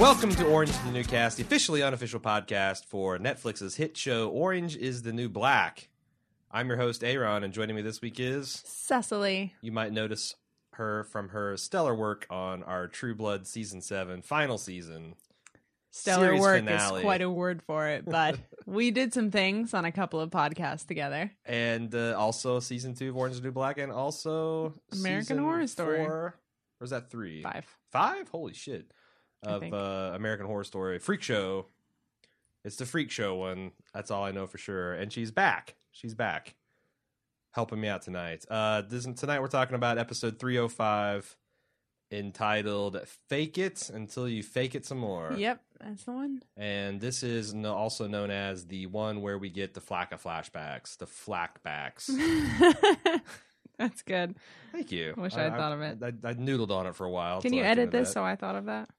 Welcome to Orange is the New Cast, the officially unofficial podcast for Netflix's hit show Orange is the New Black. I'm your host, Aaron, and joining me this week is Cecily. you might notice her from her stellar work on our True Blood season seven final season. Stellar work finale. is quite a word for it, but we did some things on a couple of podcasts together. and uh, also season two of Orange is the New Black, and also American Horror Story. Four, or was that three? Five. Five? Holy shit! I Of uh, American Horror Story, Freak Show. It's the Freak Show one. That's all I know for sure. And she's back. She's back, helping me out tonight. Uh, this tonight we're talking about episode three hundred five, entitled "Fake It Until You Fake It Some More." Yep, that's the one. And this is no, also known as the one where we get the flacka flashbacks, the flackbacks. that's good. Thank you. Wish I had thought of it. I, I, noodled on it for a while. Can you I edit this that. so I thought of that?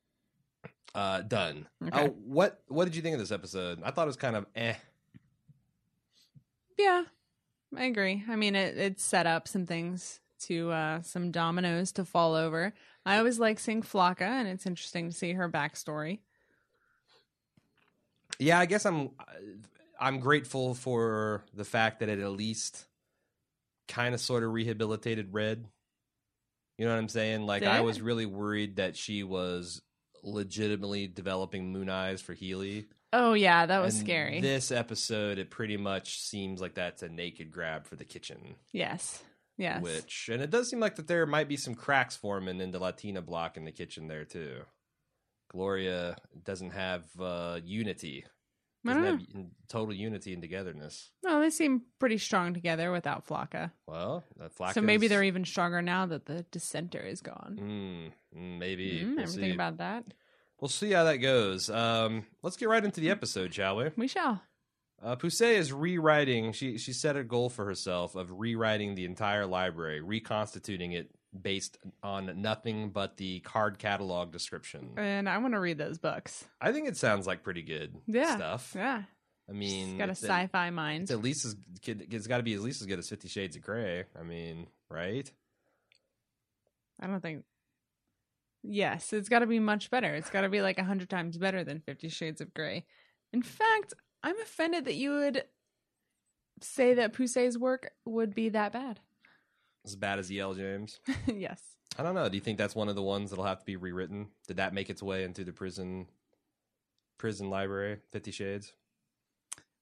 Uh, done. Okay. Oh, what what did you think of this episode? I thought it was kind of eh. Yeah, I agree. I mean, it, it set up some things to uh, some dominoes to fall over. I always like seeing Flaca, and it's interesting to see her backstory. Yeah, I guess I'm I'm grateful for the fact that it at least kind of sort of rehabilitated Red. You know what I'm saying? Like Did I was really worried that she was legitimately developing moon eyes for Healy. Oh yeah, that was And scary. This episode, it pretty much seems like that's a naked grab for the kitchen. yes, yes. Which, and it does seem like that there might be some cracks forming in the Latina block in the kitchen there too. Gloria doesn't have uh, unity. I don't in- total unity and togetherness. No, they seem pretty strong together without Flaca. Well, that Flaca's, So maybe they're even stronger now that the dissenter is gone. Mm, maybe. Mm, we'll ever see. about that? We'll see how that goes. Um, let's get right into the episode, shall we? We shall. Uh, Poussey is rewriting. She she set a goal for herself of rewriting the entire library, reconstituting it based on nothing but the card catalog description. And I want to read those books. I think it sounds like pretty good Yeah. stuff. Yeah. I mean, She's got a sci-fi mind. It's at least as it's got to be at least as good as Fifty Shades of Grey. I mean, right? I don't think. Yes, it's got to be much better. It's got to be like a hundred times better than Fifty Shades of Grey. In fact, I'm offended that you would say that Poussey's work would be that bad. As bad as E.L. James. yes. I don't know. Do you think that's one of the ones that'll have to be rewritten? Did that make its way into the prison prison library? Fifty Shades,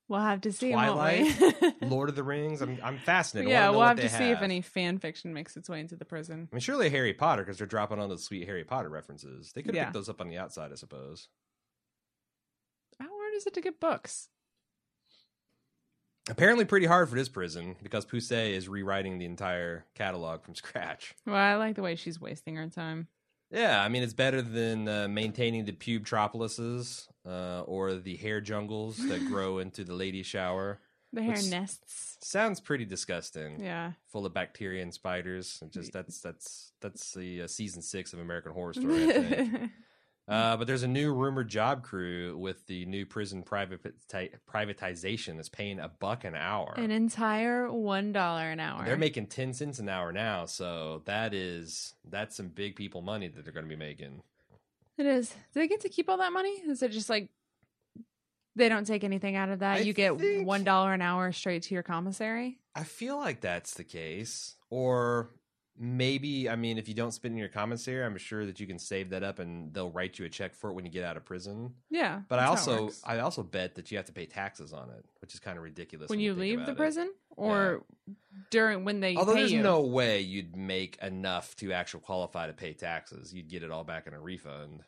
We'll have to see. Twilight? Lord of the Rings. I'm I'm fascinated. Yeah, we'll have to see if any fan fiction makes its way into the prison. I mean, surely Harry Potter because they're dropping on those sweet Harry Potter references. They could have Yeah. picked those up on the outside, I suppose. How hard is it to get books? Apparently, pretty hard for this prison because Poussey is rewriting the entire catalog from scratch. Well, I like the way she's wasting her time. Yeah, I mean, it's better than uh, maintaining the pubtropolises uh, or the hair jungles that grow into the lady shower. The hair nests. Sounds pretty disgusting. Yeah. Full of bacteria and spiders. And just that's that's that's the uh, season six of American Horror Story. Uh, but there's a new rumored job crew with the new prison private privatization that's paying a buck an hour. An entire one dollar an hour. They're making ten cents an hour now, so that is that's some big people money that they're going to be making. It is. Do they get to keep all that money? Is it just like they don't take anything out of that? I you get think- one dollar an hour straight to your commissary. I feel like that's the case. Or maybe, I mean, if you don't spend in your commissary, I'm sure that you can save that up and they'll write you a check for it when you get out of prison. Yeah, But I that's how it also. I also bet that you have to pay taxes on it, which is kind of ridiculous. when you think leave the it. prison or during when they Although there's you. no way you'd make enough to actually qualify to pay taxes. You'd get it all back in a refund.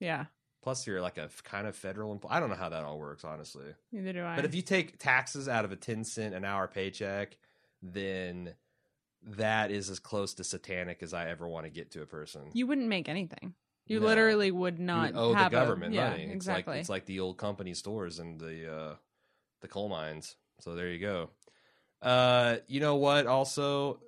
yeah, Plus, you're like a kind of federal employee. I don't know how that all works, honestly. Neither do I. But if you take taxes out of a 10 cent an hour paycheck, then that is as close to satanic as I ever want to get to a person. you wouldn't make anything. You No. literally would You not owe the have a- government yeah, money. It's Exactly. like it's like the old company stores and the uh the coal mines. So there you go. Uh you know what also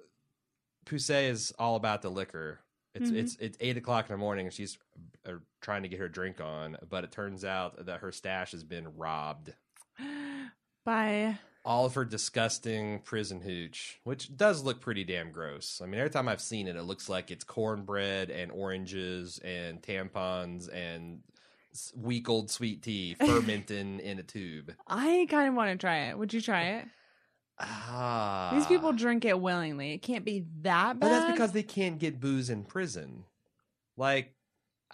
Poussey is all about the liquor. It's Mhm. it's it's eight o'clock in the morning and she's uh, trying to get her drink on, but it turns out that her stash has been robbed. By all of her disgusting prison hooch, which does look pretty damn gross. I mean, every time I've seen it, it looks like it's cornbread and oranges and tampons and week old sweet tea fermenting in a tube. I kind of want to try it. Would you try it? Ah, These people drink it willingly. It can't be that bad. but that's because they can't get booze in prison. Like,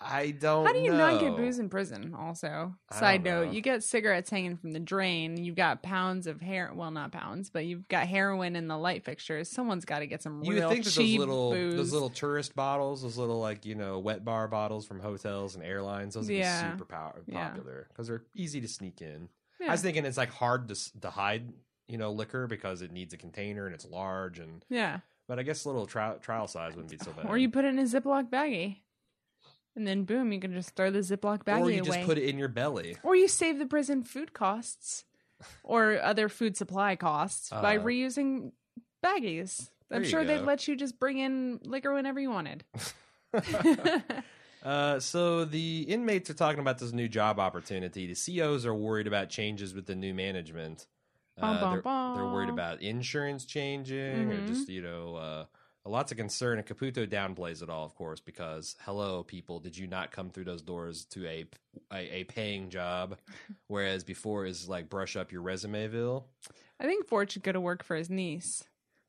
I don't. How do you not get booze in prison? Also, I side note: know. you get cigarettes hanging from the drain. You've got pounds of hair. Well, not pounds, but you've got heroin in the light fixtures. Someone's got to get some You real think that those little booze. those little tourist bottles, those little like you know wet bar bottles from hotels and airlines, those Yeah. be super power, popular because they're easy to sneak in. Yeah. I was thinking it's like hard to to hide, you know, liquor because it needs a container and it's large and. yeah, But I guess a little trial trial size wouldn't be so bad. or you put it in a Ziploc baggie, and then boom, you can just throw the Ziploc baggie away. or you away. just put it in your belly. Or you save the prison food costs or other food supply costs by Uh, reusing baggies. there I'm you sure they'd go. let you just bring in liquor whenever you wanted. Uh, so the inmates are talking about this new job opportunity. The COs are worried about changes with the new management. Bum, Uh, bum, they're, they're worried about insurance changing or Mhm. just you know uh, lots of concern. And Caputo downplays it all, of course, because hello, people, did you not come through those doors to a a, a paying job? Whereas before is like brush up your resumeville. I think Ford should go to work for his niece.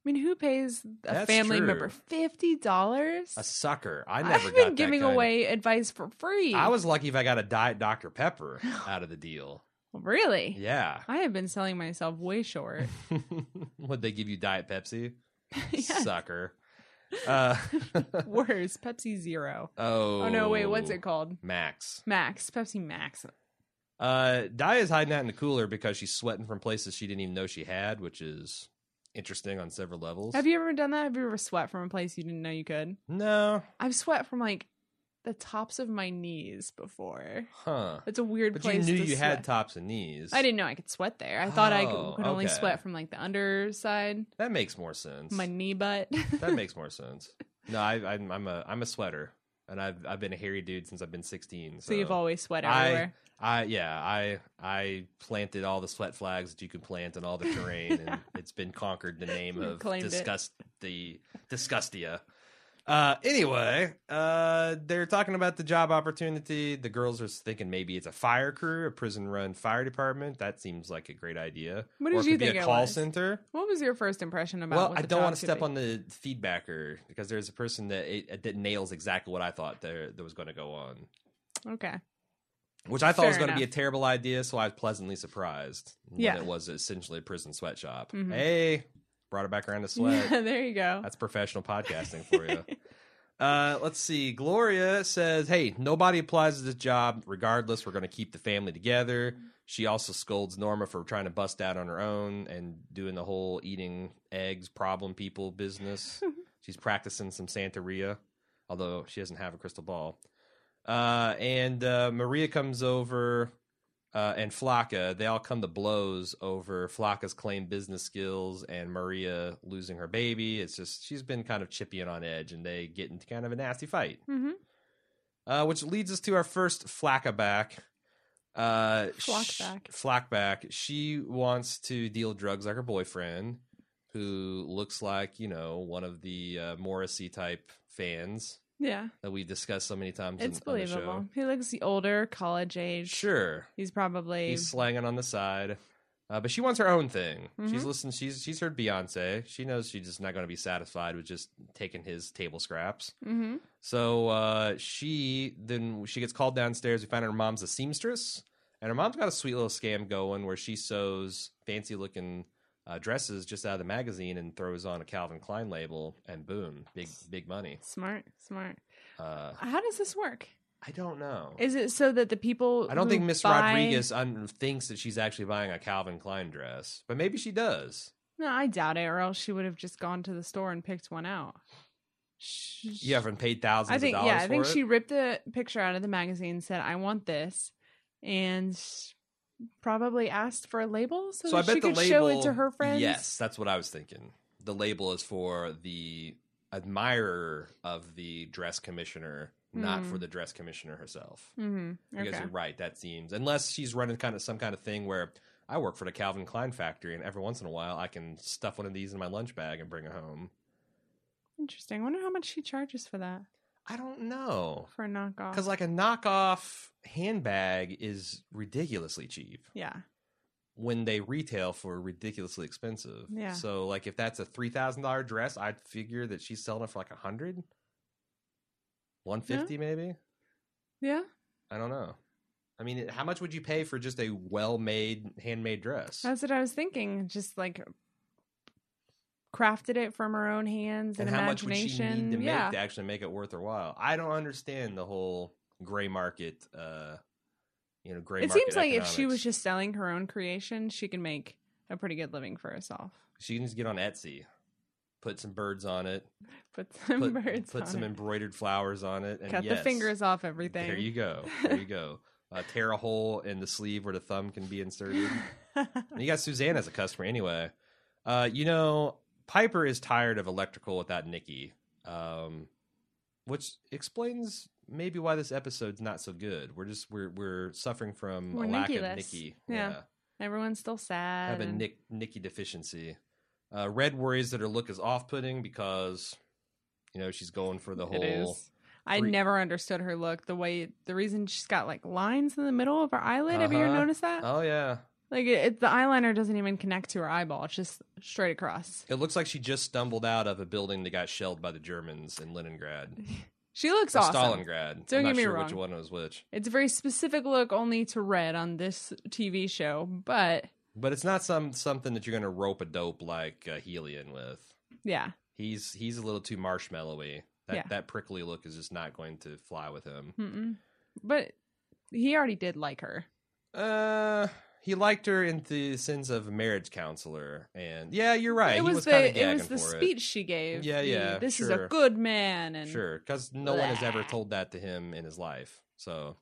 I mean, who pays a That's family true. member fifty dollars? A sucker. I never I've been giving away advice for free. I was lucky if I got a diet Dr Pepper out of the deal. really. Yeah. I have been selling myself way short. Would they give you Diet Pepsi? Yes. Sucker. Uh, Worse, Pepsi Zero. oh. Oh no, wait, what's it called? Max. Max, Pepsi Max. Uh, Di is hiding out in the cooler because she's sweating from places she didn't even know she had, which is interesting on several levels. Have you ever done that? Have you ever sweat from a place you didn't know you could? No. I've sweat from like the tops of my knees before. Huh. It's a weird But you place. knew to you sweat. had tops and knees. I didn't know I could sweat there. I thought I Oh, could, could only okay. sweat from like the underside, That makes more sense. my knee butt. that makes more sense. No, I, I'm I'm a I'm a sweater, and I've I've been a hairy dude since I've been 16. So, so you've always sweat everywhere. I yeah I I planted all the sweat flags that you could plant in all the terrain, and it's been conquered in the name You of claimed it. disgust the disgustia. Uh, anyway, uh, they're talking about the job opportunity. The girls are thinking maybe it's a fire crew, a prison-run fire department. That seems like a great idea. What or did it you could be think a it call was? center. what was your first impression about? Well, what I the don't job want to could step be? on the feedbacker because there's a person that it, that nails exactly what I thought there that was going to go on, Okay. which I thought Fair was going to be a enough. terrible idea. So I was pleasantly surprised when Yeah. it was essentially a prison sweatshop. Mhm. Hey, brought it back around to sweat. Yeah, there you go. That's professional podcasting for you. Uh, let's see. Gloria says, "Hey, nobody applies to this job. Regardless, we're going to keep the family together." She also scolds Norma for trying to bust out on her own and doing the whole eating eggs problem people business. She's practicing some Santeria, although she doesn't have a crystal ball. Uh, and uh, Maria comes over, uh, and Flaca. They all come to blows over Flaca's claimed business skills and Maria losing her baby. It's just she's been kind of chippy and on edge, and they get into kind of a nasty fight. hmm Uh, which leads us to our first Flacka back. Uh, Flockback. sh- Flockback. She wants to deal drugs like her boyfriend, who looks like you know one of the uh, Morrissey type fans Yeah, that we've discussed so many times. it's in, on the show. believable. He looks older, college age. Sure, He's probably he's slanging on the side. Uh, but she wants her own thing. She's Mhm. listened. She's she's heard Beyonce. She knows she's just not going to be satisfied with just taking his table scraps. hmm So uh, she then she gets called downstairs. We find out her mom's a seamstress, and her mom's got a sweet little scam going where she sews fancy looking uh, dresses just out of the magazine and throws on a Calvin Klein label, and boom, big big money. Smart, smart. Uh, How does this work? I don't know. Is it so that the people? I don't think Miss buy- Rodriguez un- thinks that she's actually buying a Calvin Klein dress, but maybe she does. No, I doubt it. Or else she would have just gone to the store and picked one out. Sh- You haven't paid thousands I think of dollars yeah. I think for she ripped a picture out of the magazine, said, "I want this," and probably asked for a label so, So I bet she the could label. show it to her friends. Yes, that's what I was thinking. The label is for the admirer of the dress commissioner, not Hmm. for the dress commissioner herself. Mm-hmm. Because Okay. you're right, that seems unless she's running kind of some kind of thing where I work for the Calvin Klein factory, and every once in a while I can stuff one of these in my lunch bag and bring it home. Interesting. I wonder how much she charges for that I don't know. for a knockoff. Because like a knockoff handbag is ridiculously cheap yeah, when they retail for ridiculously expensive. Yeah. So like if that's a three thousand dollar dress, I'd figure that she's selling it for like a hundred. 150 yeah. maybe. yeah. I don't know. I mean, how much would you pay for just a well made handmade dress? That's what I was thinking. Just like crafted it from her own hands and, and how much would she imagination. need to yeah. to actually make it worth her while? I don't understand the whole gray market. uh You know, gray. it seems like if she was just selling her own creation, she could make a pretty good living for herself. She can just get on Etsy, put some birds on it, Put some put, birds put some it. embroidered flowers on it, and Cut the fingers off everything. There you go. There you go. Uh, tear a hole in the sleeve where the thumb can be inserted. You got Suzanne as a customer anyway. Uh, you know, Piper is tired of electrical without Nikki, um, which explains maybe why this episode's not so good. We're just we're we're suffering from We're a lack of Nikki-less. Nikki. Yeah. Everyone's still sad. have a and- Nick Nikki deficiency. Uh, Red worries that her look is off-putting because you know she's going for the whole. I free- never understood her look. The way, the reason she's got like lines in the middle of her eyelid. Have you ever Uh-huh. noticed that? Oh yeah, Like it, it, the eyeliner doesn't even connect to her eyeball. It's just straight across. it looks like she just stumbled out of a building that got shelled by the Germans in Leningrad. She looks Or awesome. Stalingrad. Don't I'm not get me sure which one was which. It's a very specific look only to red on this TV show, but But it's not some something that you're going to rope a dope like uh, Helion with. yeah, He's he's a little too marshmallowy. That Yeah. that prickly look is just not going to fly with him. Mm-mm. but he already did like her. Uh, he liked her in the sense of a marriage counselor, and yeah, you're right. it was, was, the it was the speech she gave. Yeah, yeah, This is a good man, and Sure, because no one has ever told that to him in his life. So,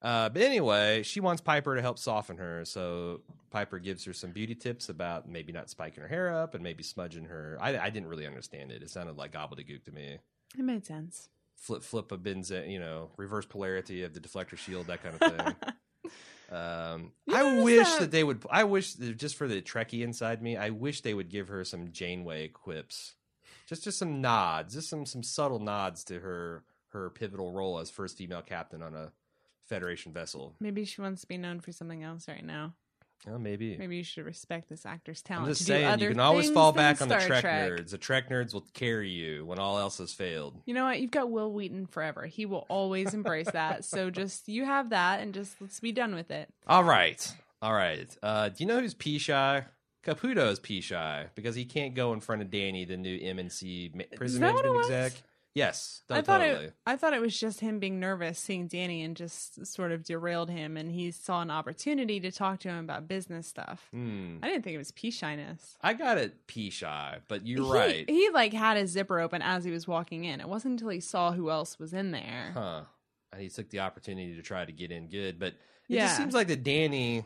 uh, but anyway, she wants Piper to help soften her. So Piper gives her some beauty tips about maybe not spiking her hair up and maybe smudging her. I, I didn't really understand it. It sounded like gobbledygook to me. it made sense. Flip, flip a benzene, you know, reverse polarity of the deflector shield, that kind of thing. Um, I wish that- that they would. I wish that just for the Trekkie inside me, I wish they would give her some Janeway quips, just just some nods, just some some subtle nods to her her pivotal role as first female captain on a Federation vessel. Maybe she wants to be known for something else right now. Oh, maybe. Maybe you should respect this actor's talent. I'm just to do saying, you can always fall back on the Trek, Trek. nerds. The Trek nerds will carry you when all else has failed. You know what? You've got Wil Wheaton forever. He will always embrace that. So just you have that, and just let's be done with it. All right. All right. Uh, do you know who's pea shy? Caputo is pea shy because he can't go in front of Danny, the new MCC prison that what it management was? Yes, I thought totally. it. I thought it was just him being nervous seeing Danny, and just sort of derailed him. And he saw an opportunity to talk to him about business stuff. Hmm. I didn't think it was pea shyness. I got it pea shy, but you're he, right. He like had his zipper open as he was walking in. It wasn't until he saw who else was in there. Huh. And he took the opportunity to try to get in good, but it Yeah. just seems like that Danny.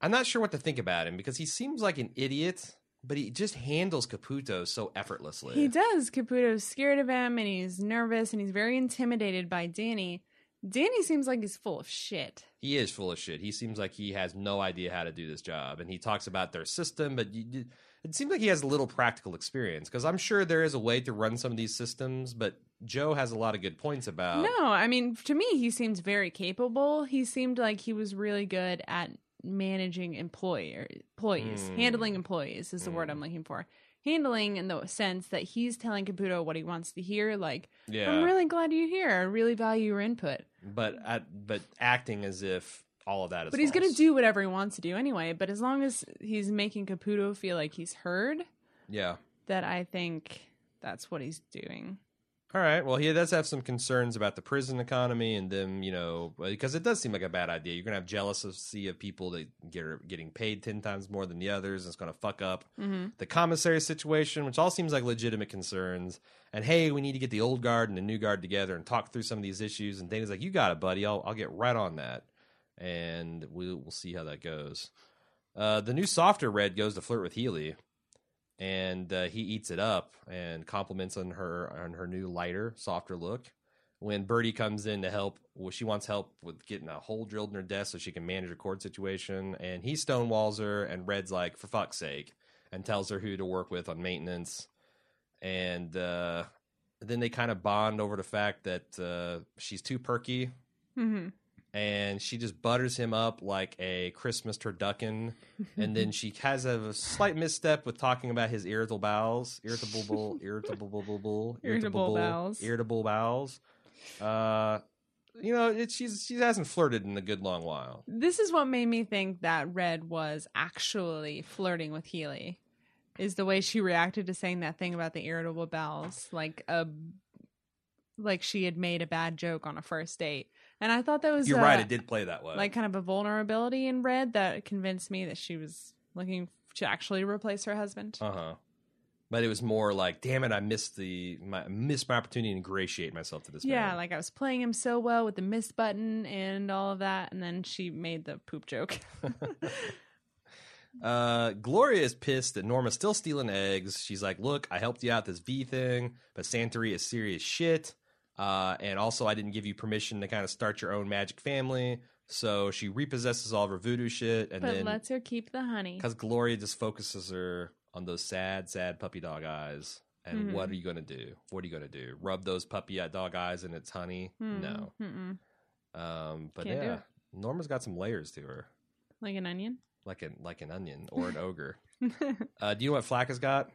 I'm not sure what to think about him because he seems like an idiot, but he just handles Caputo so effortlessly. He does. Caputo's scared of him and he's nervous and he's very intimidated by Danny. Danny seems like he's full of shit. He is full of shit. He seems like he has no idea how to do this job, and he talks about their system, but you, it seems like he has little practical experience. Because I'm sure there is a way to run some of these systems, but Joe has a lot of good points about. no, I mean, to me, he seems very capable. He seemed like he was really good at managing employer employees, Mm. handling employees is the word Mm. I'm looking for. Handling in the sense that he's telling Caputo what he wants to hear. Like, yeah, I'm really glad you're here. I really value your input. but at, but acting as if all of that is. But he's going to do whatever he wants to do anyway. But as long as he's making Caputo feel like he's heard, Yeah, that I think that's what he's doing. All right. Well, he does have some concerns about the prison economy and them, you know, because it does seem like a bad idea. You're gonna have jealousy of people that get getting paid ten times more than the others, and it's gonna fuck up Mm-hmm. the commissary situation, which all seems like legitimate concerns. And hey, we need to get the old guard and the new guard together and talk through some of these issues. And Dana's like, "You got it, buddy. I'll I'll get right on that, and we'll we'll see how that goes." Uh, the new softer red goes to flirt with Healy, and uh, he eats it up and compliments on her on her new lighter, softer look. When Berdie comes in to help, well, she wants help with getting a hole drilled in her desk so she can manage a cord situation, and he stonewalls her. And Red's like, "For fuck's sake!" and tells her who to work with on maintenance. And uh, then they kind of bond over the fact that uh, she's too perky, Mm-hmm. And she just butters him up like a Christmas turducken. and then she has a slight misstep with talking about his irritable bowels, irritable, irritable, Irritable bowels. irritable bowels. Uh, you know, it, she's she hasn't flirted in a good long while. This is what made me think that Red was actually flirting with Healy. Is the way she reacted to saying that thing about the irritable bowels, like a, like she had made a bad joke on a first date, and I thought that was You're uh, right; it did play that way. like kind of a vulnerability in Red that convinced me that she was looking to actually replace her husband. Uh huh. But it was more like, damn it, I missed the my missed my opportunity to ingratiate myself to this man. yeah, man. like I was playing him so well with the miss button and all of that, and then she made the poop joke. uh, Gloria is pissed that Norma's still stealing eggs. She's like, "Look, I helped you out this V thing, but Santeria is serious shit. Uh, and also, I didn't give you permission to kind of start your own magic family." So she repossesses all of her voodoo shit, and but then lets her keep the honey. because Gloria just focuses her on those sad, sad puppy dog eyes. And Mhm. what are you gonna do? What are you gonna do? Rub those puppy dog eyes in its honey? Hmm, No. mm-mm. Um, but Can't yeah. Norma's got some layers to her, like an onion. like an like an onion or an ogre. Uh, do you know what Flack has got?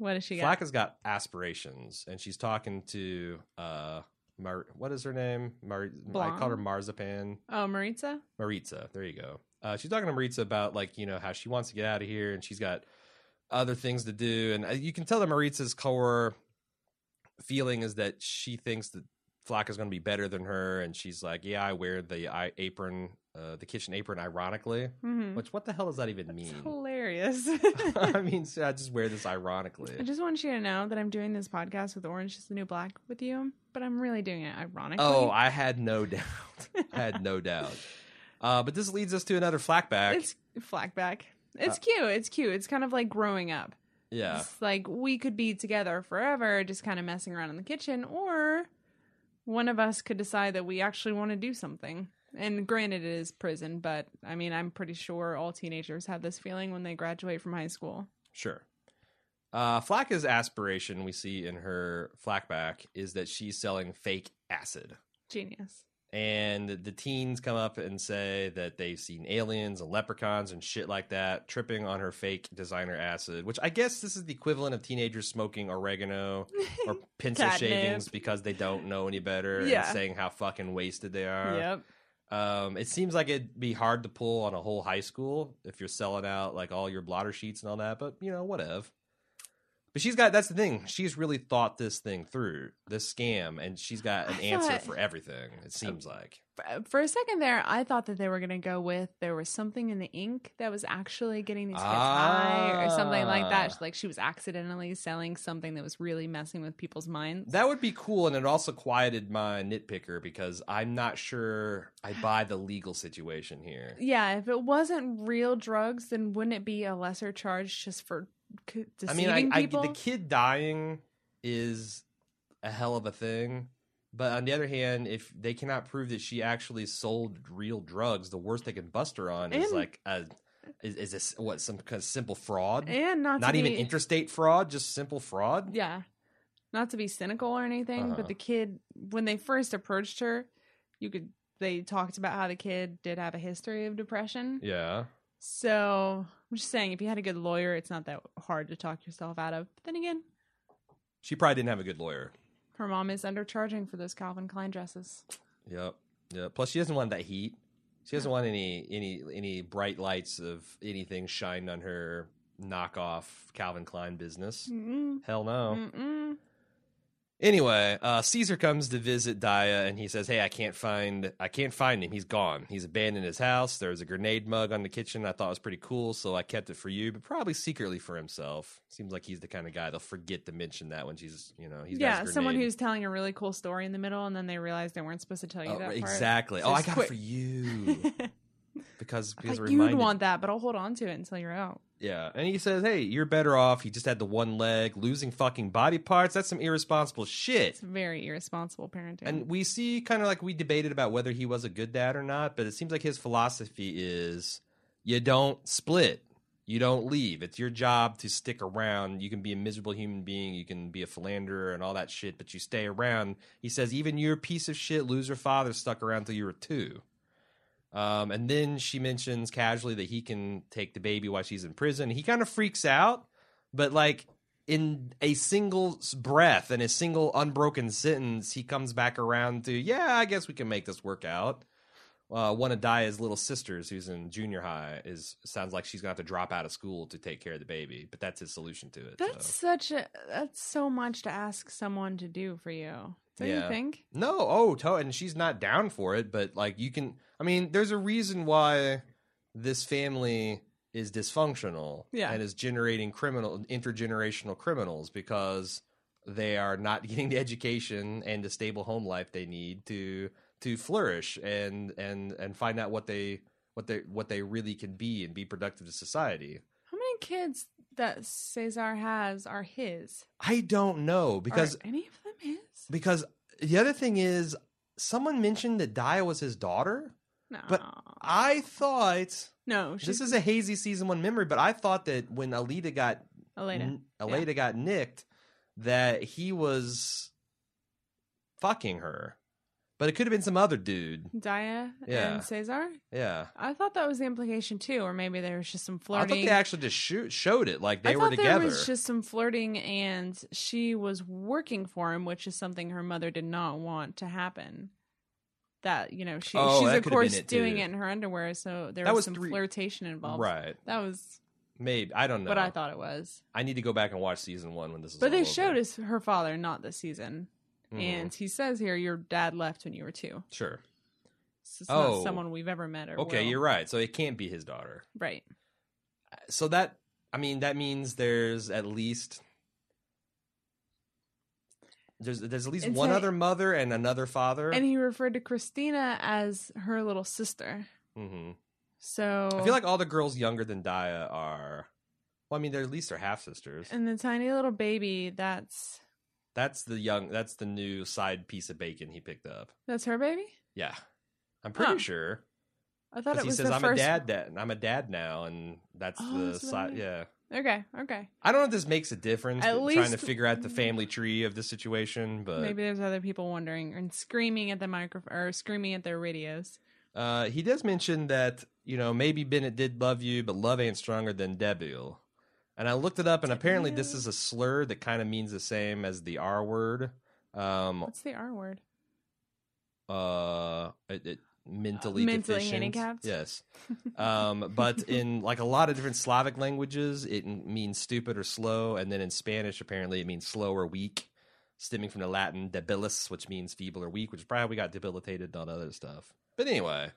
What does she got? Flack has got aspirations, and she's talking to uh, Mar- what is her name? Mar- I called her Marzipan. Oh, Maritza. Maritza. There you go. Uh, she's talking to Maritza about like you know how she wants to get out of here, and she's got other things to do, and uh, you can tell that Maritza's core feeling is that she thinks that Flack is going to be better than her, and she's like, "Yeah, I wear the I- apron, uh, the kitchen apron, ironically." Mm-hmm. Which what the hell does that even It's mean? I mean, so I just wear this ironically. I just want you to know that I'm doing this podcast with Orange is the New Black with you, but I'm really doing it ironically. Oh, I had no doubt. I had no doubt. Uh, but this leads us to another flackback. it's flackback. It's Uh, cute. It's cute. It's kind of like growing up. yeah. It's like we could be together forever, just kind of messing around in the kitchen, or one of us could decide that we actually want to do something. And granted, it is prison, but I mean, I'm pretty sure all teenagers have this feeling when they graduate from high school. Sure. Uh, Flaca's aspiration we see in her flackback is that she's selling fake acid. Genius. And the teens come up and say that they've seen aliens and leprechauns and shit like that, tripping on her fake designer acid, which I guess this is the equivalent of teenagers smoking oregano or pencil Catnip. shavings because they don't know any better Yeah. and saying how fucking wasted they are. yep. Um, it seems like it'd be hard to pull on a whole high school if you're selling out like all your blotter sheets and all that, but you know, whatever. But she's got that's the thing. She's really thought this thing through, this scam, and she's got an I answer thought- for everything, it seems like. For- For a second there, I thought that they were going to go with there was something in the ink that was actually getting these kids high or something like Ah. that. Like she was accidentally selling something that was really messing with people's minds. That would be cool, and it also quieted my nitpicker because I'm not sure I buy the legal situation here. Yeah, if it wasn't real drugs, then wouldn't it be a lesser charge just for c- I deceiving mean, I, I the kid dying is a hell of a thing. But on the other hand, if they cannot prove that she actually sold real drugs, the worst they can bust her on is like a is, is this what some kind of simple fraud? and not, Not even be, interstate fraud, just simple fraud. Yeah, not to be cynical or anything, Uh-huh. but the kid when they first approached her, you could they talked about how the kid did have a history of depression. Yeah. So I'm just saying, if you had a good lawyer, it's not that hard to talk yourself out of. But then again, She probably didn't have a good lawyer. her mom is undercharging for those Calvin Klein dresses. Yep. Yeah. Plus, she doesn't want that heat. She doesn't want any any any bright lights of anything shined on her knockoff Calvin Klein business. Mm-mm. Hell no. Mm-mm. Anyway, uh, Cesar comes to visit Daya, and he says, "Hey, I can't find, I can't find him. He's gone. He's abandoned his house. There's a grenade mug on the kitchen. I thought it was pretty cool, so I kept it for you, but probably secretly for himself. Seems like he's the kind of guy they'll forget to mention that when she's, you know, he's yeah, someone who's telling a really cool story in the middle, and then they realize they weren't supposed to tell you Oh, that exactly. So oh, I got quit. it for you because because like, you'd want that, but I'll hold on to it until you're out. Yeah, and he says, "Hey, you're better off. He just had the one leg, losing fucking body parts. That's some irresponsible shit." It's very irresponsible parenting. And we see kind of like we debated about whether he was a good dad or not, but it seems like his philosophy is you don't split. You don't leave. It's your job to stick around. You can be a miserable human being, you can be a philanderer and all that shit, but you stay around. He says even your piece of shit loser father stuck around till you were 2. Um, and then she mentions casually that he can take the baby while she's in prison. He kind of freaks out, but like in a single breath and a single unbroken sentence, he comes back around to, yeah, I guess we can make this work out. Uh, one of Daya's little sisters, who's in junior high, is sounds like she's gonna have to drop out of school to take care of the baby, but that's his solution to it. that's so. such a that's so much to ask someone to do for you. Don't you think? No, oh, to- and she's not down for it, but like you can. I mean, there's a reason why this family is dysfunctional Yeah. and is generating criminal intergenerational criminals because they are not getting the education and the stable home life they need to to flourish and and and find out what they what they what they really can be and be productive to society. How many kids that Cesar has are his? I don't know because are any of them his? because the other thing is someone mentioned that Daya was his daughter. No, But I thought no. She's this is a hazy season one memory, but I thought that when Aleida got n- Aleida got nicked, that he was fucking her. But it could have been some other dude. Daya Yeah. and Cesar. Yeah. I thought that was the implication too, or maybe there was just some flirting. I thought they actually just shoot, showed it like they I were together. There was just some flirting, and she was working for him, which is something her mother did not want to happen. That you know, she Oh, she's of course it, doing it in her underwear, so there That was, was some three- flirtation involved. right. That was Maybe I don't know. what I thought it was. I need to go back and watch season one when this is. But they showed us her father not this season, Mhm. and he says here your dad left when you were two. sure. So it's Oh. not someone we've ever met or Okay, will. you're right. So it can't be his daughter. right. so that I mean that means there's at least there's there's at least It's one other mother and another father. And he referred to Christina as her little sister. hmm So I feel like all the girls younger than Daya are. Well, I mean, they're at least they're half sisters. and the tiny little baby, that's That's the young. That's the new side piece of bacon he picked up. that's her baby. Yeah, I'm pretty Huh. sure. I thought it he was says the I'm first. a dad. Dad. I'm a dad now, and that's Oh, the that's side. Yeah. Okay, okay. I don't know if this makes a difference. At but trying to figure out the family tree of the situation, but Maybe there's other people wondering and screaming at the microphone or screaming at their radios. Uh, he does mention that you know maybe Bennett did love you, but love ain't stronger than debil. And I looked it up, and apparently this is a slur that kind of means the same as the R word. Um, What's the R word? uh, it, it, mentally Mentally deficient. handicapped? Yes. Um, but in like a lot of different Slavic languages, it means stupid or slow, and then in Spanish, apparently, it means slow or weak, stemming from the Latin debilis, which means feeble or weak, which is probably how we got debilitated and all that other stuff. But anyway,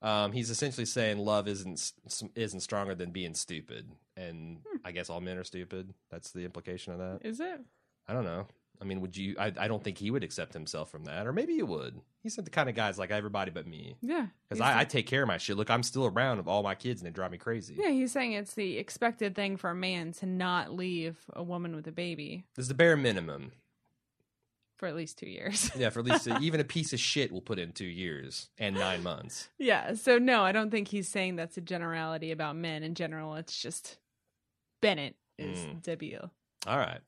um, he's essentially saying love isn't isn't stronger than being stupid, and Hmm. I guess all men are stupid. That's the implication of that. Is it? I don't know. I mean, would you? I, I don't think he would accept himself from that, or maybe he would. He's the kind of guy's like everybody but me. Yeah. Because I, I take care of my shit. Look, I'm still around of all my kids, and they drive me crazy. yeah, he's saying it's the expected thing for a man to not leave a woman with a baby This is the bare minimum. for at least two years. Yeah, for at least even a piece of shit will put in two years and nine months. yeah. So no, I don't think he's saying that's a generality about men in general. It's just Bennett is Mm. debil. All right.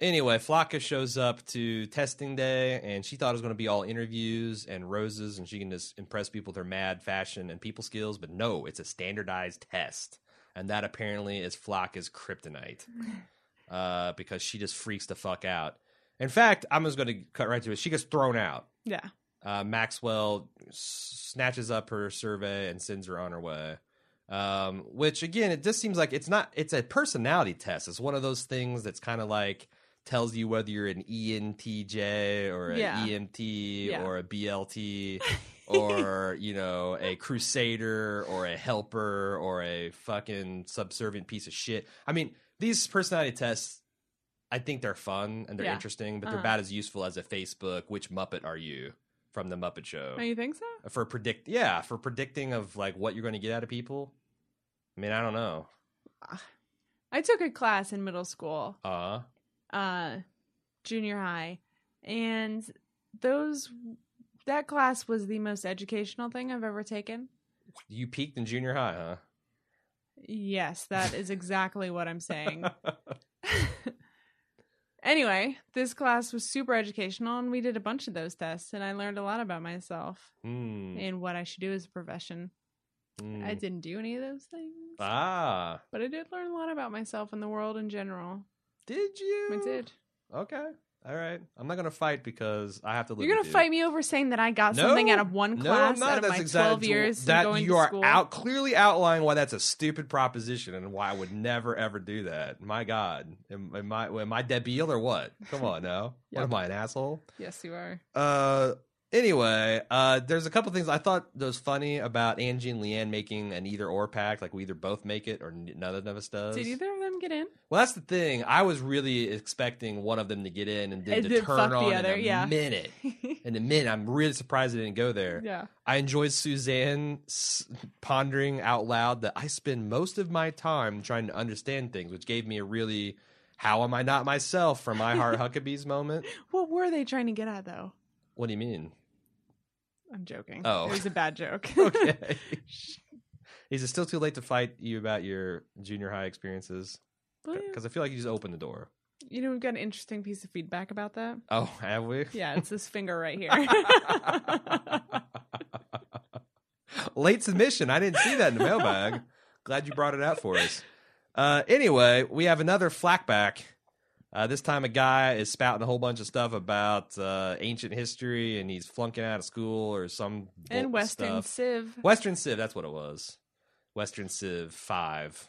Anyway, Flaca shows up to testing day, and she thought it was going to be all interviews and roses, and she can just impress people with her mad fashion and people skills. But no, it's a standardized test, and that apparently is Flaca's kryptonite, uh, because she just freaks the fuck out. In fact, I'm just going to cut right to it. She gets thrown out. Yeah. uh, Maxwell snatches up her survey and sends her on her way. Um, which again, it just seems like it's not. It's a personality test. It's one of those things that's kind of like tells you whether you're an ENTJ or an Yeah. EMT Yeah. or a BLT or you know a crusader or a helper or a fucking subservient piece of shit. I mean, these personality tests, I think they're fun and they're Yeah. interesting, but they're Uh-huh. about as useful as a Facebook. Which Muppet are you from the Muppet Show? Oh, you think so? For predict, yeah, for predicting of like what you're going to get out of people. I mean, I don't know. I took a class in middle school, Uh, uh, junior high, and those that class was the most educational thing I've ever taken. you peaked in junior high, huh? Yes, that is exactly what I'm saying. anyway, this class was super educational, and we did a bunch of those tests, and I learned a lot about myself Hmm, and what I should do as a profession. hmm. I didn't do any of those things, Ah, but I did learn a lot about myself and the world in general. Did you? I did. Okay. All right. I'm not gonna fight because I have to live. You're gonna you. fight me over saying that I got No, something out of one no, class not. out of That's my exact- 12 years that you are school. out clearly outlining why that's a stupid proposition and why I would never ever do that. My God, am, am I am I debiel or what? Come on now. What am I an asshole? Yes, you are. Uh. Anyway, uh, there's a couple things I thought that was funny about Angie and Leanne making an either or pact. Like we either both make it or none of us does. Did either of them get in? Well, that's the thing. I was really expecting one of them to get in and then to turn fuck the on other, in a yeah. minute. In a minute, I'm really surprised it didn't go there. yeah. I enjoyed Suzanne s- pondering out loud that I spend most of my time trying to understand things, which gave me a really "How am I not myself?" from My Heart Huckabees moment. What were they trying to get at, though? What do you mean? I'm joking. Oh. It was a bad joke. Okay. Is it still too late to fight you about your junior high experiences? Because I feel like you just opened the door. You know, we've got an interesting piece of feedback about that. Oh, have we? Yeah, it's this finger right here. Late submission. I didn't see that in the mailbag. Glad you brought it out for us. Uh, anyway, we have another flackback. Uh, this time, a guy is spouting a whole bunch of stuff about uh, ancient history, and he's flunking out of school or some and Western stuff. Civ. Western Civ. That's what it was. Western Civ Five.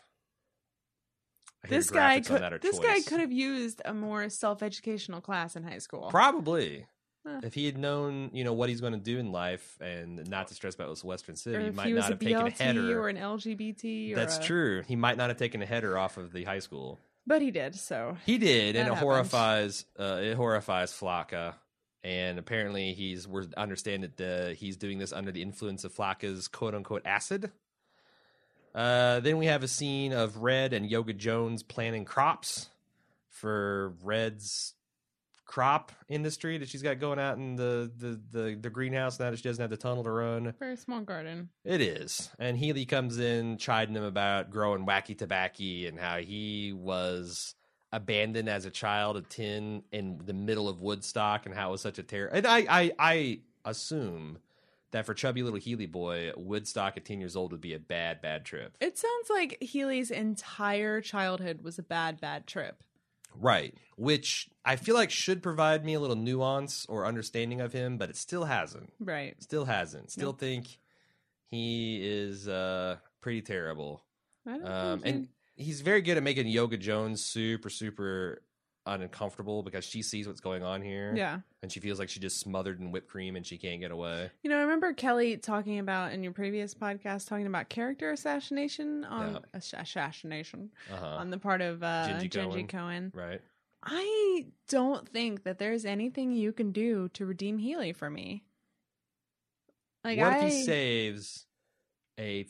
I This guy graphics on that are could. This guy could have used a more self-educational class in high school. Probably. Huh. If he had known, you know, what he's going to do in life and not to stress about this Western or City, he might he not have taken a header. or an LGBT. Or That's a- true. He might not have taken a header off of the high school. But he did. So He did, and it happened. horrifies uh, it horrifies Flaca. And apparently, he's we understand that the, he's doing this under the influence of Flaca's quote unquote acid. Uh, then we have a scene of Red and Yoga Jones planting crops for Red's crop industry that she's got going out in the, the, the, the greenhouse now that she doesn't have the tunnel to run. very small garden. It is. And Healy comes in chiding him about growing wacky tobacco and how he was abandoned as a child at 10 in the middle of Woodstock and how it was such a terror. And I, I, I assume that for chubby little Healy boy, Woodstock at 10 years old would be a bad, bad trip. It sounds like Healy's entire childhood was a bad, bad trip. Right. Which I feel like should provide me a little nuance or understanding of him, but it still hasn't. Right. Still hasn't. Still Nope. think he is uh, pretty terrible. I don't Um, think and he's very good at making Yoga Jones super, super uncomfortable because she sees what's going on here. yeah. And she feels like she just smothered in whipped cream and she can't get away. You know, I remember Kelly talking about in your previous podcast talking about character assassination on Yeah. assassination Uh huh. on the part of uh, Jenji Jenji Kohan. Kohan. Right. I don't think that there's anything you can do to redeem Healy for me. Like what I, if he saves a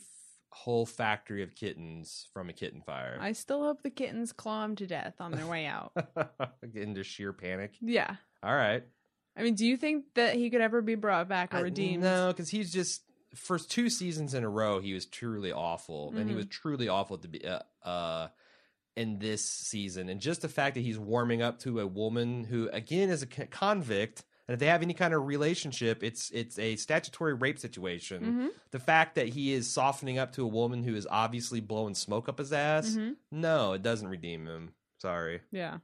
whole factory of kittens from a kitten fire? I still hope the kittens claw him to death on their way out. Into sheer panic. yeah. All right. I mean, do you think that he could ever be brought back or I- redeemed? no, because he's just for two seasons in a row he was truly awful, and he Mhm. was truly awful to be uh, uh in this season. And just the fact that he's warming up to a woman who, again, is a convict, and if they have any kind of relationship, it's it's a statutory rape situation. Mhm. The fact that he is softening up to a woman who is obviously blowing smoke up his ass, Mhm. no, it doesn't redeem him. Sorry, Yeah.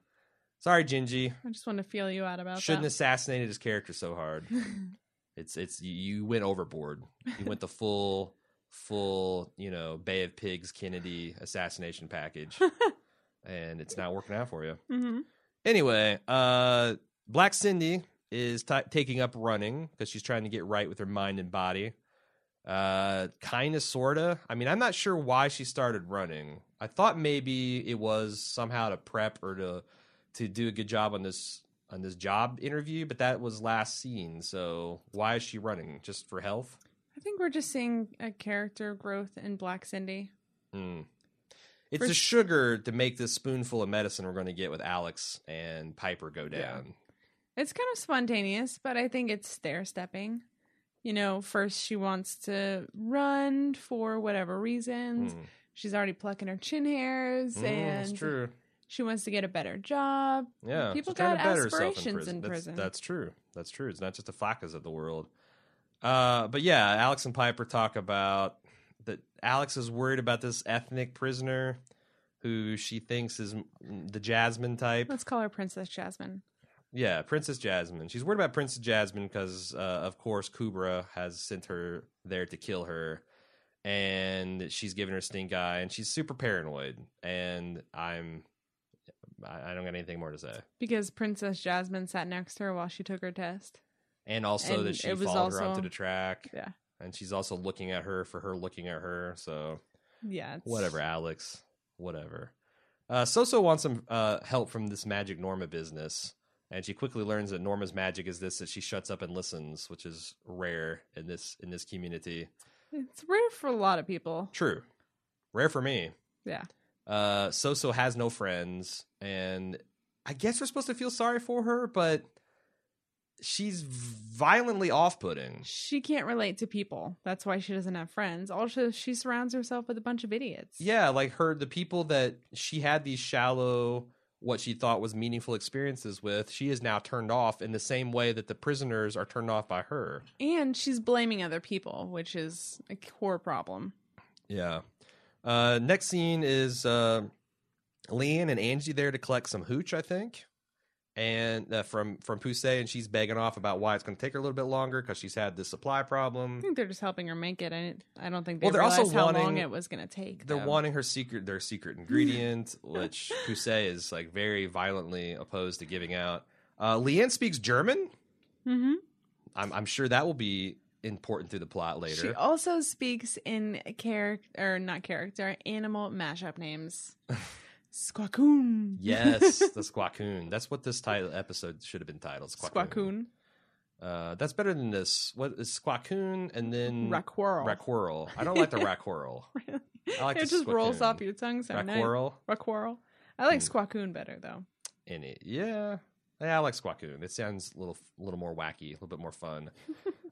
sorry, Jenji. I just want to feel you out about Shouldn't that. assassinated his character so hard. It's it's you, went overboard. You went the full full you know Bay of Pigs Kennedy assassination package, and it's not working out for you. hmm Anyway, uh, Black Cindy is t- taking up running because she's trying to get right with her mind and body. Uh, kind of, sorta. I mean, I'm not sure why she started running. I thought maybe it was somehow to prep or to to do a good job on this on this job interview, but that was last seen. So why is she running? Just for health? I think we're just seeing a character growth in Black Cindy. Mm. It's For the sugar to make this spoonful of medicine we're going to get with Alex and Piper go down. It's kind of spontaneous, but I think it's stair stepping. You know, first she wants to run for whatever reasons. Mm. She's already plucking her chin hairs Mm, and that's true. she wants to get a better job. Yeah, People got to better herself aspirations in prison. That's, true. That's true. It's not just the flacas of the world. Uh, but yeah, Alex and Piper talk about that. Alex is worried about this ethnic prisoner who she thinks is the Jasmine type. Let's call her Princess Jasmine. Yeah, Princess Jasmine. She's worried about Princess Jasmine because, uh, of course, Kubra has sent her there to kill her, and she's given her stink eye, and she's super paranoid. And I'm, I I don't got anything more to say. Because Princess Jasmine sat next to her while she took her test. And also And that she it was followed her also- onto the track, Yeah. and she's also looking at her for her looking at her. So Yeah. It's, whatever, Alex, whatever. Uh, Soso wants some uh, help from this magic Norma business, and she quickly learns that Norma's magic is this: that she shuts up and listens, which is rare in this in this community. It's rare for a lot of people. True, rare for me. Yeah. Uh, Soso has no friends, and I guess we're supposed to feel sorry for her, but she's violently off-putting. She can't relate to people. That's why she doesn't have friends. Also, she surrounds herself with a bunch of idiots. Yeah, like her, the people that she had these shallow, what she thought was meaningful experiences with, she is now turned off in the same way that the prisoners are turned off by her. And she's blaming other people, which is a core problem. Yeah. Uh, next scene is uh, Leanne and Angie there to collect some hooch, I think, and uh, from from Poussey, and she's begging off about why it's going to take her a little bit longer because she's had this supply problem. I think they're just helping her make it. I, didn't- I don't think they Well, they're also how long wanting- it was going to take. They're though. wanting her secret, their secret ingredient, which Poussey is like very violently opposed to giving out. Uh, Leanne speaks German. Mhm. I'm, I'm sure that will be important through the plot later. She also speaks in character, or not character, animal mashup names. Squawkoon. yes, the Squawkoon. That's what this title episode should have been titled. Squawkoon. Squawkoon. Uh, that's better than this. What is Squawkoon and then Rackwhirl. Rackwhirl. I don't like the Rackwhirl. I like it just rolls off your tongue so nice. Rackwhirl. Rackwhirl. I like Hmm. Squawkoon better though. in it. Yeah. Yeah, I like Squawkoon. It sounds a little, a little more wacky, a little bit more fun.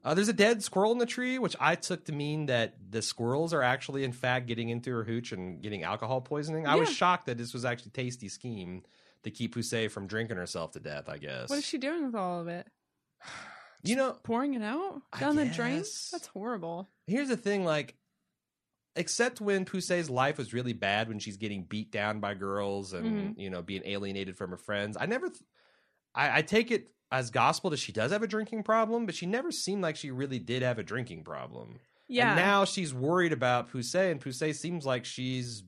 Uh, there's a dead squirrel in the tree, which I took to mean that the squirrels are actually, in fact, getting into her hooch and getting alcohol poisoning. I was Yeah. shocked that this was actually a tasty scheme to keep Poussey from drinking herself to death. I guess. What is she doing with all of it? You know, Pouring it out I down the drain? guess. That's horrible. here's the thing: like, except when Poussey's life was really bad, when she's getting beat down by girls and Mm-hmm. you know being alienated from her friends, I never, th- I, I take it as gospel that she does have a drinking problem, but she never seemed like she really did have a drinking problem. Yeah. And now she's worried about Poussey, and Poussey seems like she's,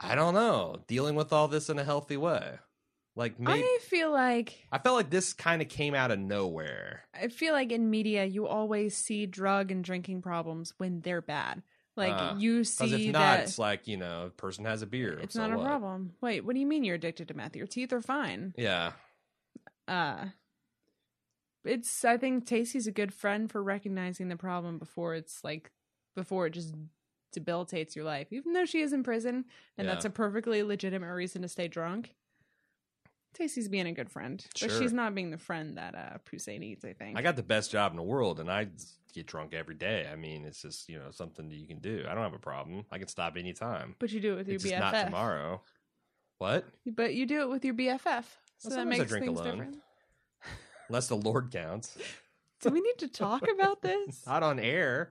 I don't know, dealing with all this in a healthy way. Like, maybe. I feel like I felt like this kind of came out of nowhere. I feel like in media you always see drug and drinking problems when they're bad. Like Uh, you see if not, that it's like, you know, a person has a beer. it's so not a what? problem. Wait, what do you mean you're addicted to meth? Your teeth are fine. Yeah. Uh it's I think Tasty's a good friend for recognizing the problem before it's like before it just debilitates your life. Even though she is in prison and Yeah. that's a perfectly legitimate reason to stay drunk. Tasty's being a good friend. But she's not being the friend that uh Poussey needs, I think. I got the best job in the world and I get drunk every day. I mean, it's just, you know, something that you can do. I don't have a problem. I can stop anytime. but you do it with your It's BFF. not tomorrow. What? But you do it with your BFF. So that sometimes I makes drink things alone. different. Unless the Lord counts. Do we need to talk about this? Not on air.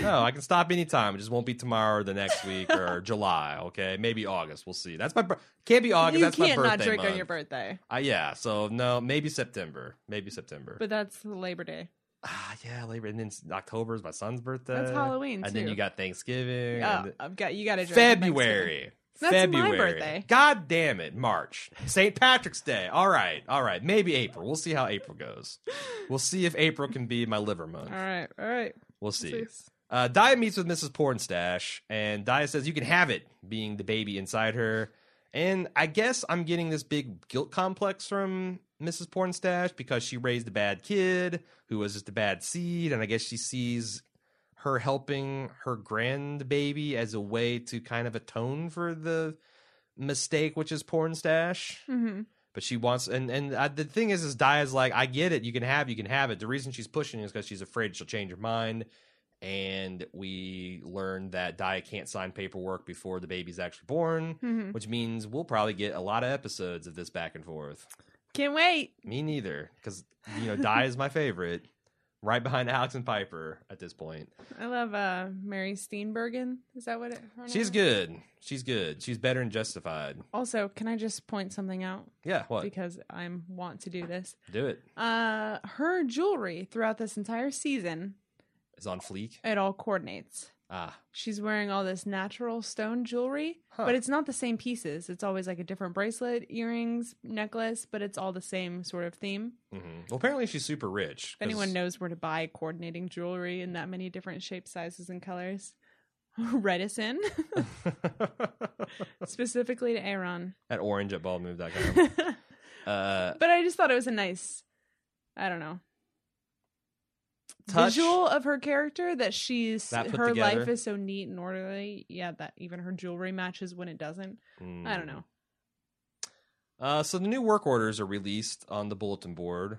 No, I can stop anytime. It just won't be tomorrow or the next week or July. Okay, maybe August. We'll see. That's my can't be August. you that's my can't birthday not drink month. on your birthday. Uh, yeah. So no, maybe September. Maybe September. But that's Labor Day. ah, yeah, Labor, and then October is my son's birthday. That's Halloween, and then you got Thanksgiving. Yeah, and I've got you got to drink. Thanksgiving. February. My birthday. God damn it, March. St. Patrick's Day. All right, all right. Maybe April. We'll see how April goes. We'll see if April can be my liver month. All right, all right. We'll see. Uh, Daya meets with Mrs. Pornstash, and Daya says, You can have it, being the baby inside her. And I guess I'm getting this big guilt complex from Mrs. Pornstash because she raised a bad kid who was just a bad seed. And I guess she sees her helping her grandbaby as a way to kind of atone for the mistake, which is Pornstash. hmm But she wants, and and uh, the thing is, is Daya's like, I get it, you can have, you can have it. The reason she's pushing is because she's afraid she'll change her mind. And we learned that Daya can't sign paperwork before the baby's actually born, hmm which means we'll probably get a lot of episodes of this back and forth. Can't wait. Me neither, because you know Daya is my favorite, right behind Alex and Piper at this point. I love uh Mary Steenburgen. Is that what it? her She's name good. She's good. She's better than Justified. Also, can I just point something out Yeah, what? because I'm want to do this? Do it. Uh, her jewelry throughout this entire season, is on fleek. it all coordinates. Ah, She's wearing all this natural stone jewelry, Huh. but it's not the same pieces. It's always like a different bracelet, earrings, necklace, but it's all the same sort of theme. hmm well, apparently she's super rich. If anyone knows where to buy coordinating jewelry in that many different shapes, sizes, and colors, write us in specifically to Aaron. at orange at baldmove.com. but Uh, I just thought it was a nice, I don't know, touch. visual of her character that she's That her together. life is so neat and orderly. Yeah, that even her jewelry matches when it doesn't. I don't Mm. know. Uh, so the new work orders are released on the bulletin board,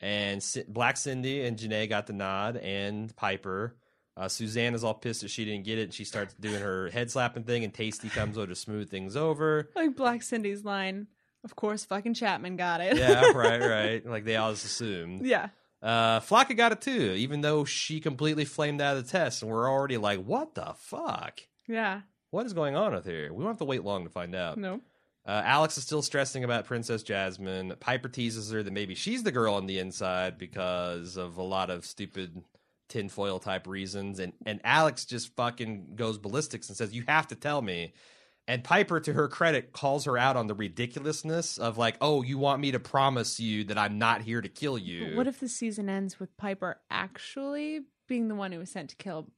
and C- Black Cindy and Janae got the nod, and Piper. Uh, Suzanne is all pissed that she didn't get it, and she starts doing her head slapping thing, and Tasty comes over to smooth things over. Like Black Cindy's line. Of course, fucking Chapman got it. Yeah, right, right. Like they all just assumed. yeah. Uh, Flaca got it too, even though she completely flamed out of the test, and we're already like, what the fuck? Yeah. What is going on with her? We don't have to wait long to find out. No. Uh, Alex is still stressing about Princess Jasmine. Piper teases her that maybe she's the girl on the inside because of a lot of stupid tinfoil type reasons. And, and Alex just fucking goes ballistics and says, You have to tell me. And Piper, to her credit, calls her out on the ridiculousness of, like, oh, you want me to promise you that I'm not here to kill you. But what if the season ends with Piper actually being the one who was sent to kill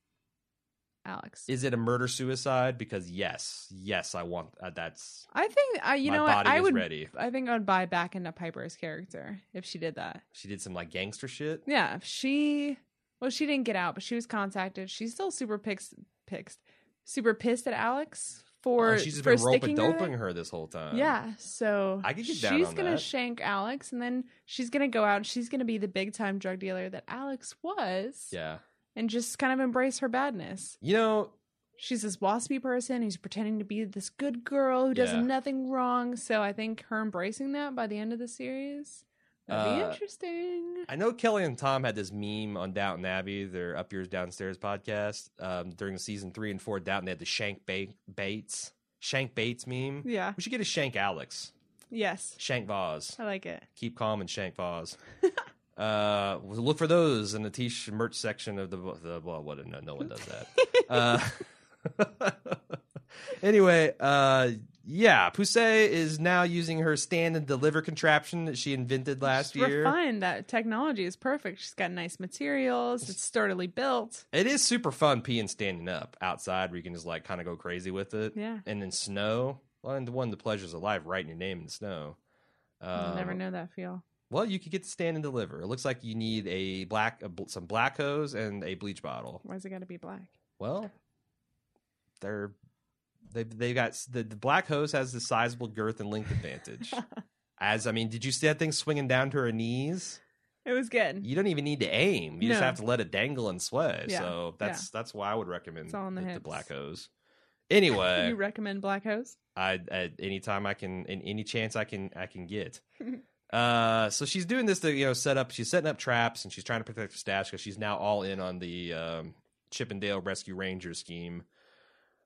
Alex? Is it a murder suicide? Because yes, yes, I want uh, that's I think uh, you know what I would. ready. I think I would buy back into Piper's character if she did that. She did some like gangster shit. Yeah, if she. Well, she didn't get out, but she was contacted. She's still super pissed, pissed super pissed at Alex Oh, for Oh, she's just for been rope sticking and her doping her this whole time. Yeah, so I could get down she's on gonna that. shank Alex, and then she's gonna go out. and She's gonna be the big time drug dealer that Alex was, Yeah. and just kind of embrace her badness. You know, She's this waspy person who's pretending to be this good girl who does Yeah. nothing wrong. So I think her embracing that by the end of the series that'd be Uh, interesting. I know Kelly and Tom had this meme on Downton Abbey, their Up Yours Downstairs podcast, um, during season three and four. Downton, they had the Shank ba- Bates, Shank Bates meme. Yeah. We should get a Shank Alex, Yes, Shank Vause. I like it. Keep calm and Shank Vause. uh, look for those in the t-shirt merch section of the the well, what? No, no one does that. uh, anyway, uh, yeah, Poussey is now using her stand and deliver contraption that she invented last She's year. refined. That technology is perfect. She's got nice materials. It's sturdily built. It is super fun peeing standing up outside where you can just like kind of go crazy with it. Yeah. And then snow, well, and one of the pleasures of life, writing your name in the snow. Um, never know that feel. Well, you could get to stand and deliver. It looks like you need a black, a, bl- some black hose and a bleach bottle. Why's it got to be black? Well, they're they they got the, the black hose has the sizable girth and length advantage. As I mean, did you see that thing swinging down to her knees? It was good. You don't even need to aim. You just have to let it dangle and sway. Yeah, So that's that's why I would recommend It's all in the the, the black hose. Anyway, you recommend black hose? I at any time I can, in any chance I can, I can get. uh, so she's doing this to you know set up. She's setting up traps and she's trying to protect her stash because she's now all in on the um, Chippendale Rescue Ranger scheme.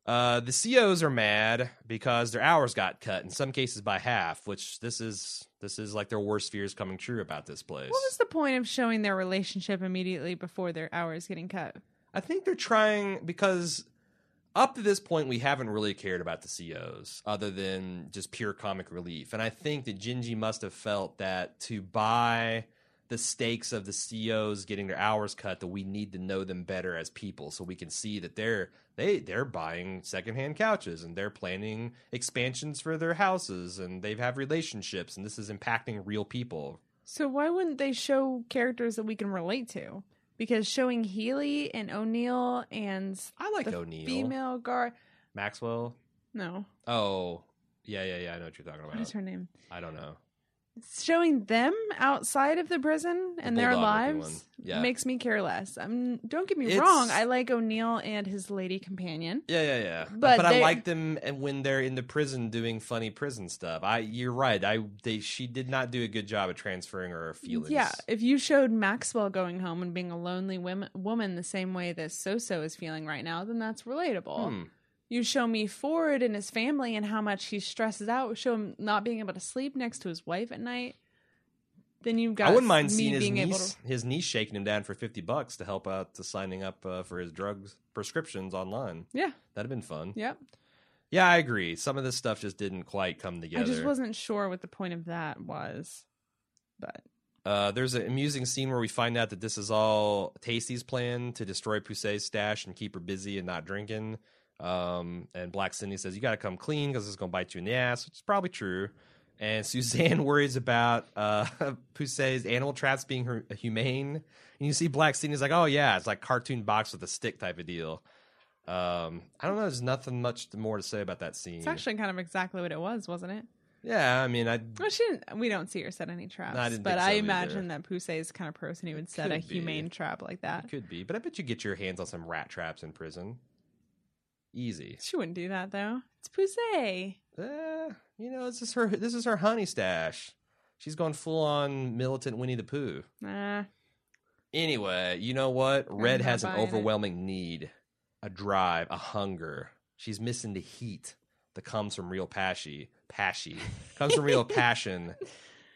Uh, the COs are mad because their hours got cut in some cases by half, which this is this is like their worst fears coming true about this place. What was the point of showing their relationship immediately before their hours getting cut? I think they're trying because up to this point, we haven't really cared about the COs other than just pure comic relief. And I think that Jenji must have felt that to buy the stakes of the COs getting their hours cut, that we need to know them better as people, so we can see that they're they they're buying secondhand couches and they're planning expansions for their houses and they have relationships and this is impacting real people. So why wouldn't they show characters that we can relate to? Because showing Healy and O'Neill and I like O'Neill, female guard. Maxwell. No, Oh, yeah, yeah, yeah. I know what you're talking about. what is her name? I don't know. Showing them outside of the prison and their lives. Yeah. makes me care less. Um, don't get me It's- wrong. I like O'Neill and his lady companion. Yeah, yeah, yeah. But But, I like them and when they're in the prison doing funny prison stuff. I you're right. I they she did not do a good job of transferring her feelings. Yeah, if you showed Maxwell going home and being a lonely women, woman the same way that Soso is feeling right now, then that's relatable. Hmm. You show me Ford and his family and how much he stresses out. Show him not being able to sleep next to his wife at night. Then you've got I wouldn't mind me seeing his niece, to. his niece shaking him down for fifty bucks to help out to signing up uh, for his drugs prescriptions online. Yeah. That'd have been fun. Yep. Yeah, I agree. Some of this stuff just didn't quite come together. I just wasn't sure what the point of that was, but Uh, there's an amusing scene where we find out that this is all Tasty's plan to destroy Poussey's stash and keep her busy and not drinking. Um, and Black Cindy says, You got to come clean because it's going to bite you in the ass, which is probably true. And Suzanne worries about uh, Poussey's animal traps being her- humane. And you see Black Cindy's like, Oh, yeah, it's like cartoon box with a stick type of deal. Um, I don't know. There's nothing much more to say about that scene. it's actually kind of exactly what it was, wasn't it? yeah, I mean, I Well, she didn't, we don't see her set any traps, I but think I so imagine either. that Poussey is the kind of person who would set a be. humane trap like that. could be, but I bet you get your hands on some rat traps in prison. Easy. She wouldn't do that though. It's Poussey. Eh, you know, this is her. This is her honey stash. She's going full on militant Winnie the Pooh. Nah. Anyway, you know what? Red has an buying it. overwhelming need, a drive, a hunger. She's missing the heat that comes from real passion. Passion comes from real passion.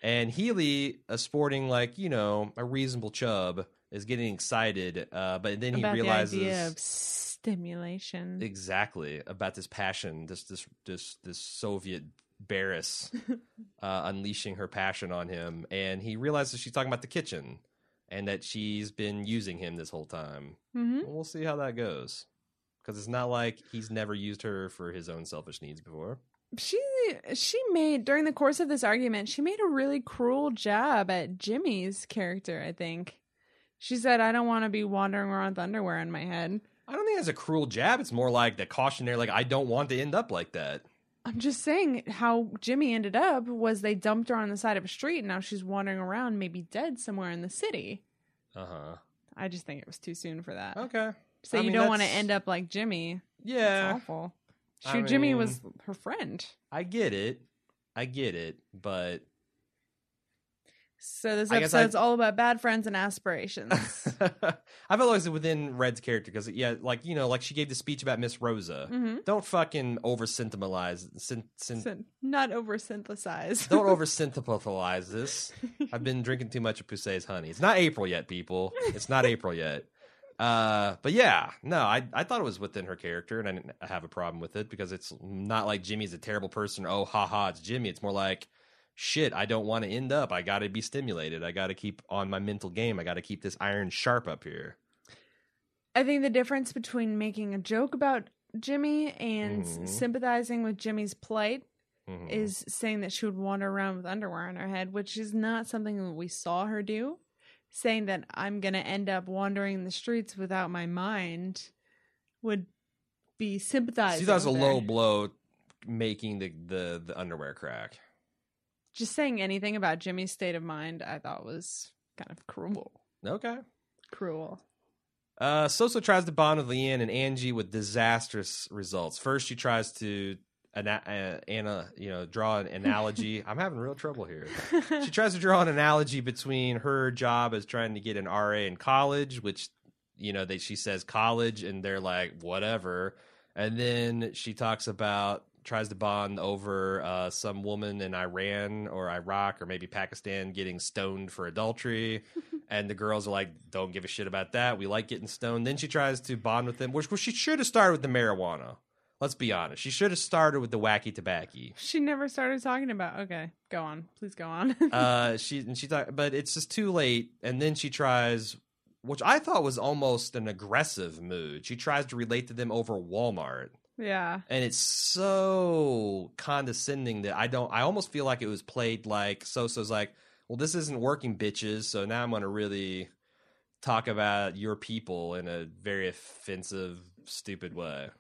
And Healy, a sporting like you know a reasonable chub, is getting excited. Uh, but then he About realizes the idea of stimulation. exactly about this passion, this this this this Soviet Barris uh, unleashing her passion on him, and he realizes she's talking about the kitchen and that she's been using him this whole time. hmm We'll see how that goes because it's not like he's never used her for his own selfish needs before. She she made during the course of this argument, she made a really cruel jab at Jimmy's character. I think she said, "I don't want to be wandering around with underwear on my head." I don't think that's a cruel jab. It's more like the cautionary, like I don't want to end up like that. I'm just saying how Jimmy ended up was they dumped her on the side of a street, and now she's wandering around, maybe dead somewhere in the city. Uh huh. I just think it was too soon for that. Okay. So I you mean, don't want to end up like Jimmy. Yeah, awful. I Shoot, Jimmy was her friend. I get it. I get it, but So this I guess episode's I- all about bad friends and aspirations. I felt like it within Red's character because yeah, like you know, like she gave the speech about Miss Rosa. hmm Don't fucking over sentimentalize. Syn- So not oversynthesize. don't over sentimentalize this. I've been drinking too much of Poussey's honey. It's not April yet, people. It's not April yet. Uh, but yeah, no, I I thought it was within her character, and I didn't have a problem with it because it's not like Jimmy's a terrible person. Oh, ha ha, it's Jimmy. It's more like shit. I don't want to end up. I got to be stimulated. I got to keep on my mental game. I got to keep this iron sharp up here. I think the difference between making a joke about Jimmy and Mhm. sympathizing with Jimmy's plight Mhm. is saying that she would wander around with underwear on her head, which is not something that we saw her do. Saying that I'm going to end up wandering the streets without my mind would be sympathizing. See, that was a low blow, making the the the underwear crack. Just saying anything about Jimmy's state of mind, I thought was kind of cruel. Okay. Cruel. Uh, Soso tries to bond with Leanne and Angie with disastrous results. First, she tries to ana- uh, Anna, you know, draw an analogy. I'm having real trouble here. She tries to draw an analogy between her job as trying to get an RA in college, which you know, they she says college, and they're like whatever. And then she talks about tries to bond over uh, some woman in Iran or Iraq or maybe Pakistan getting stoned for adultery. And the girls are like, "Don't give a shit about that. We like getting stoned." Then she tries to bond with them, which, she should have started with the marijuana. Let's be honest. She should have started with the wacky tobacco. She never started talking about. Okay, go on. Please go on. uh, she and she thought, but it's just too late. And then she tries, which I thought was almost an aggressive mood. She tries to relate to them over Walmart, yeah. and it's so condescending that I don't. I almost feel like it was played like Soso's like, well, this isn't working, bitches. So now I'm going to really talk about your people in a very offensive, stupid way.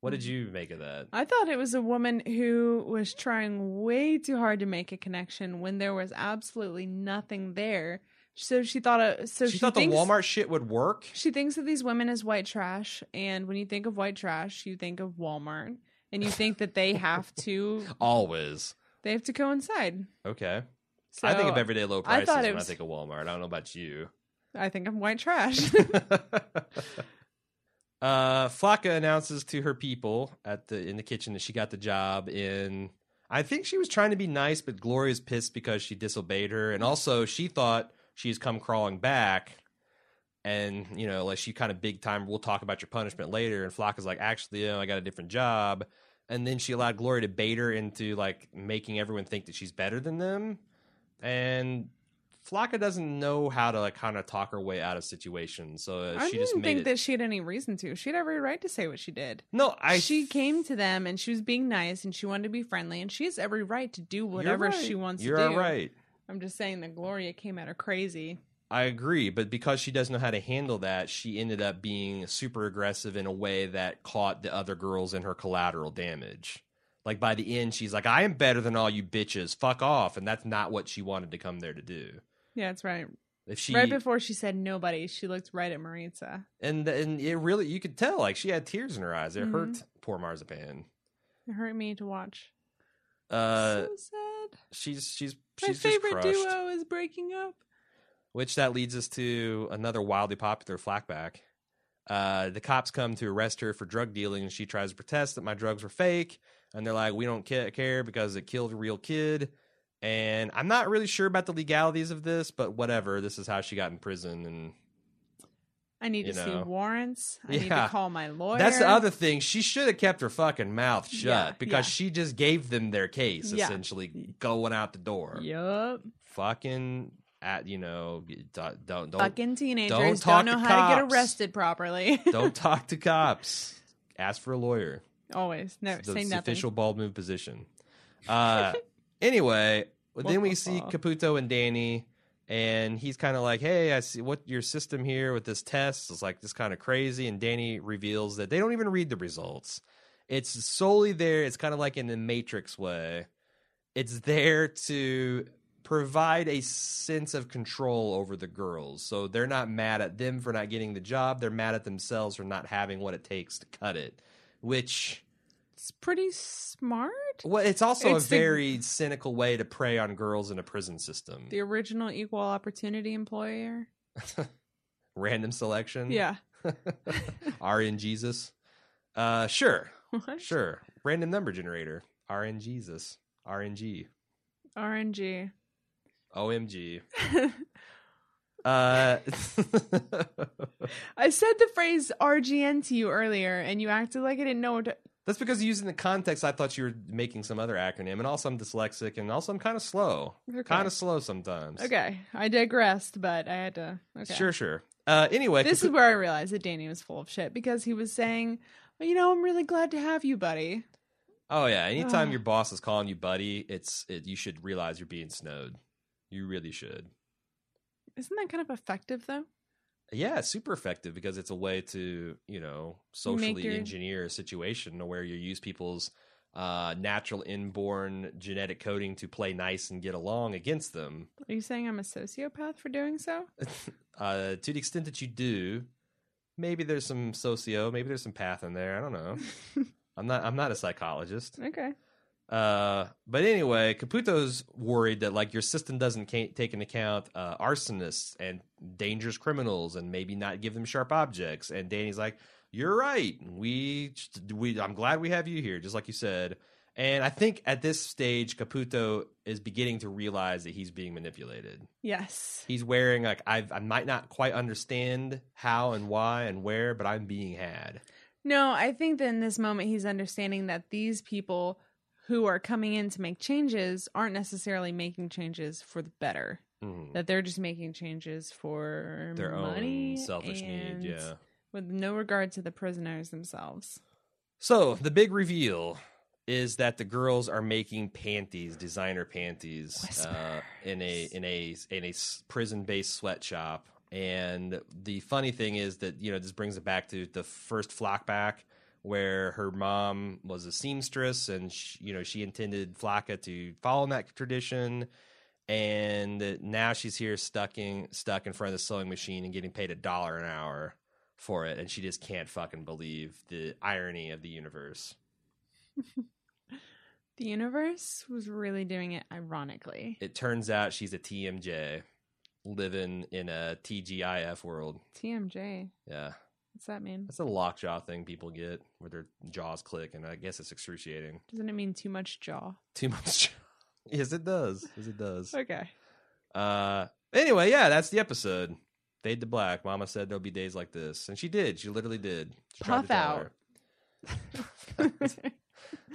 What did mm. you make of that? I thought it was a woman who was trying way too hard to make a connection when there was absolutely nothing there. So she thought, uh, so she, she, thought thinks, the Walmart shit would work. She thinks of these women as white trash, and when you think of white trash, you think of Walmart, and you think that they have to, Always. they have to coincide. Okay. So I think of everyday low prices thought when it I think of Walmart. I don't know about you. I think I'm white trash. uh, Flaca announces to her people at the in the kitchen that she got the job in. I think she was trying to be nice, but Gloria's pissed because she disobeyed her, and also she thought she's come crawling back, and you know, like she kind of big time. We'll talk about your punishment later. And Flaca's like, actually, you know, I got a different job, and then she allowed Gloria to bait her into like making everyone think that she's better than them, and Flaca doesn't know how to like kind of talk her way out of situations, so uh, I she didn't think it. that she had any reason to. She had every right to say what she did. no, I she came to them and she was being nice and she wanted to be friendly and she has every right to do whatever right. she wants You're to do. right. I'm just saying that Gloria came at her crazy. I agree, but because she doesn't know how to handle that, she ended up being super aggressive in a way that caught the other girls in her collateral damage. Like by the end, she's like, "I am better than all you bitches. Fuck off!" And that's not what she wanted to come there to do. Yeah, that's right. If she right before she said nobody, she looked right at Maritza. and and it really, you could tell like she had tears in her eyes. It Mhm. hurt poor Marzipan. It hurt me to watch. Uh, so sad. she's she's My she's just favorite crushed. duo is breaking up. Which that leads us to another wildly popular flackback. Uh, the cops come to arrest her for drug dealing, and she tries to protest that my drugs were fake. And they're like, "We don't care because it killed a real kid." And I'm not really sure about the legalities of this, but whatever. This is how she got in prison, and I need You to see warrants. I need to call my lawyer. that's the other thing. She should have kept her fucking mouth shut Yeah, because yeah. she just gave them their case, Yeah. essentially going out the door. Yup. Fucking at you know, don't don't Fucking teenagers don't don't, know how to get arrested properly. don't talk to cops. Ask for a lawyer. Always. No, It's say the nothing. official bald move position. Uh, anyway, then we see Caputo and Danny, and he's kind of like, "Hey, I see what your system here with this test is like. This kind of crazy." And Danny reveals that they don't even read the results. It's solely there. It's kind of like in the Matrix way. It's there to provide a sense of control over the girls. So they're not mad at them for not getting the job. They're mad at themselves for not having what it takes to cut it. Which It's pretty smart. well, it's also It's a the- very cynical way to prey on girls in a prison system. The original equal opportunity employer. Random selection. Yeah. RN Jesus. Uh, sure, What? sure. Random number generator. RN Jesus. RNG. RNG. OMG. Uh, I said the phrase RGN to you earlier, and you acted like I didn't know what to. That's because using the context, I thought you were making some other acronym, and also I'm dyslexic, and also I'm kind of slow. Okay. Kind of slow sometimes. Okay, I digressed, but I had to. Okay. Sure, sure. Uh, anyway, This is where I realized that Danny was full of shit because he was saying, well, "You know, I'm really glad to have you, buddy." Oh yeah, anytime Ugh. your boss is calling you buddy, it's it, you should realize you're being snowed. You really should. Isn't that kind of effective though? Yeah, super effective because it's a way to you know socially your- engineer a situation where you use people's uh, natural inborn genetic coding to play nice and get along against them. Are you saying I'm a sociopath for doing so? uh, to the extent that you do, maybe there's some socio, maybe there's some path in there. I don't know. I'm not. I'm not a psychologist. Okay. Uh, but anyway, Caputo's worried that like your system doesn't take into account uh, arsonists and dangerous criminals, and maybe not give them sharp objects. And Danny's like, "You're right. We, we, I'm glad we have you here, just like you said." And I think at this stage, Caputo is beginning to realize that he's being manipulated. Yes. He's wearing like I I might not quite understand how and why and where, but I'm being had. No, I think that in this moment he's understanding that these people who are coming in to make changes aren't necessarily making changes for the better. Mhm. That they're just making changes for Their money own selfish need, yeah. with no regard to the prisoners themselves. So the big reveal is that the girls are making panties, designer panties, uh, in a in a in a prison based sweatshop. And the funny thing is that you know this brings it back to the first flockback where her mom was a seamstress and she, you know she intended Flaca to follow in that tradition. And now she's here stuck in stuck in front of the sewing machine and getting paid a dollar an hour for it. And she just can't fucking believe the irony of the universe. The universe was really doing it ironically. it turns out she's a tmj living in a tgif world. TMJ. yeah What's that mean? that's a lockjaw thing people get where their jaws click and i guess it's excruciating Doesn't it mean too much jaw? too much jaw. yes it does yes it does Okay. Uh, anyway, yeah, that's the episode. Fade to black. Mama said there'll be days like this, and she did. She literally did. She Puff out.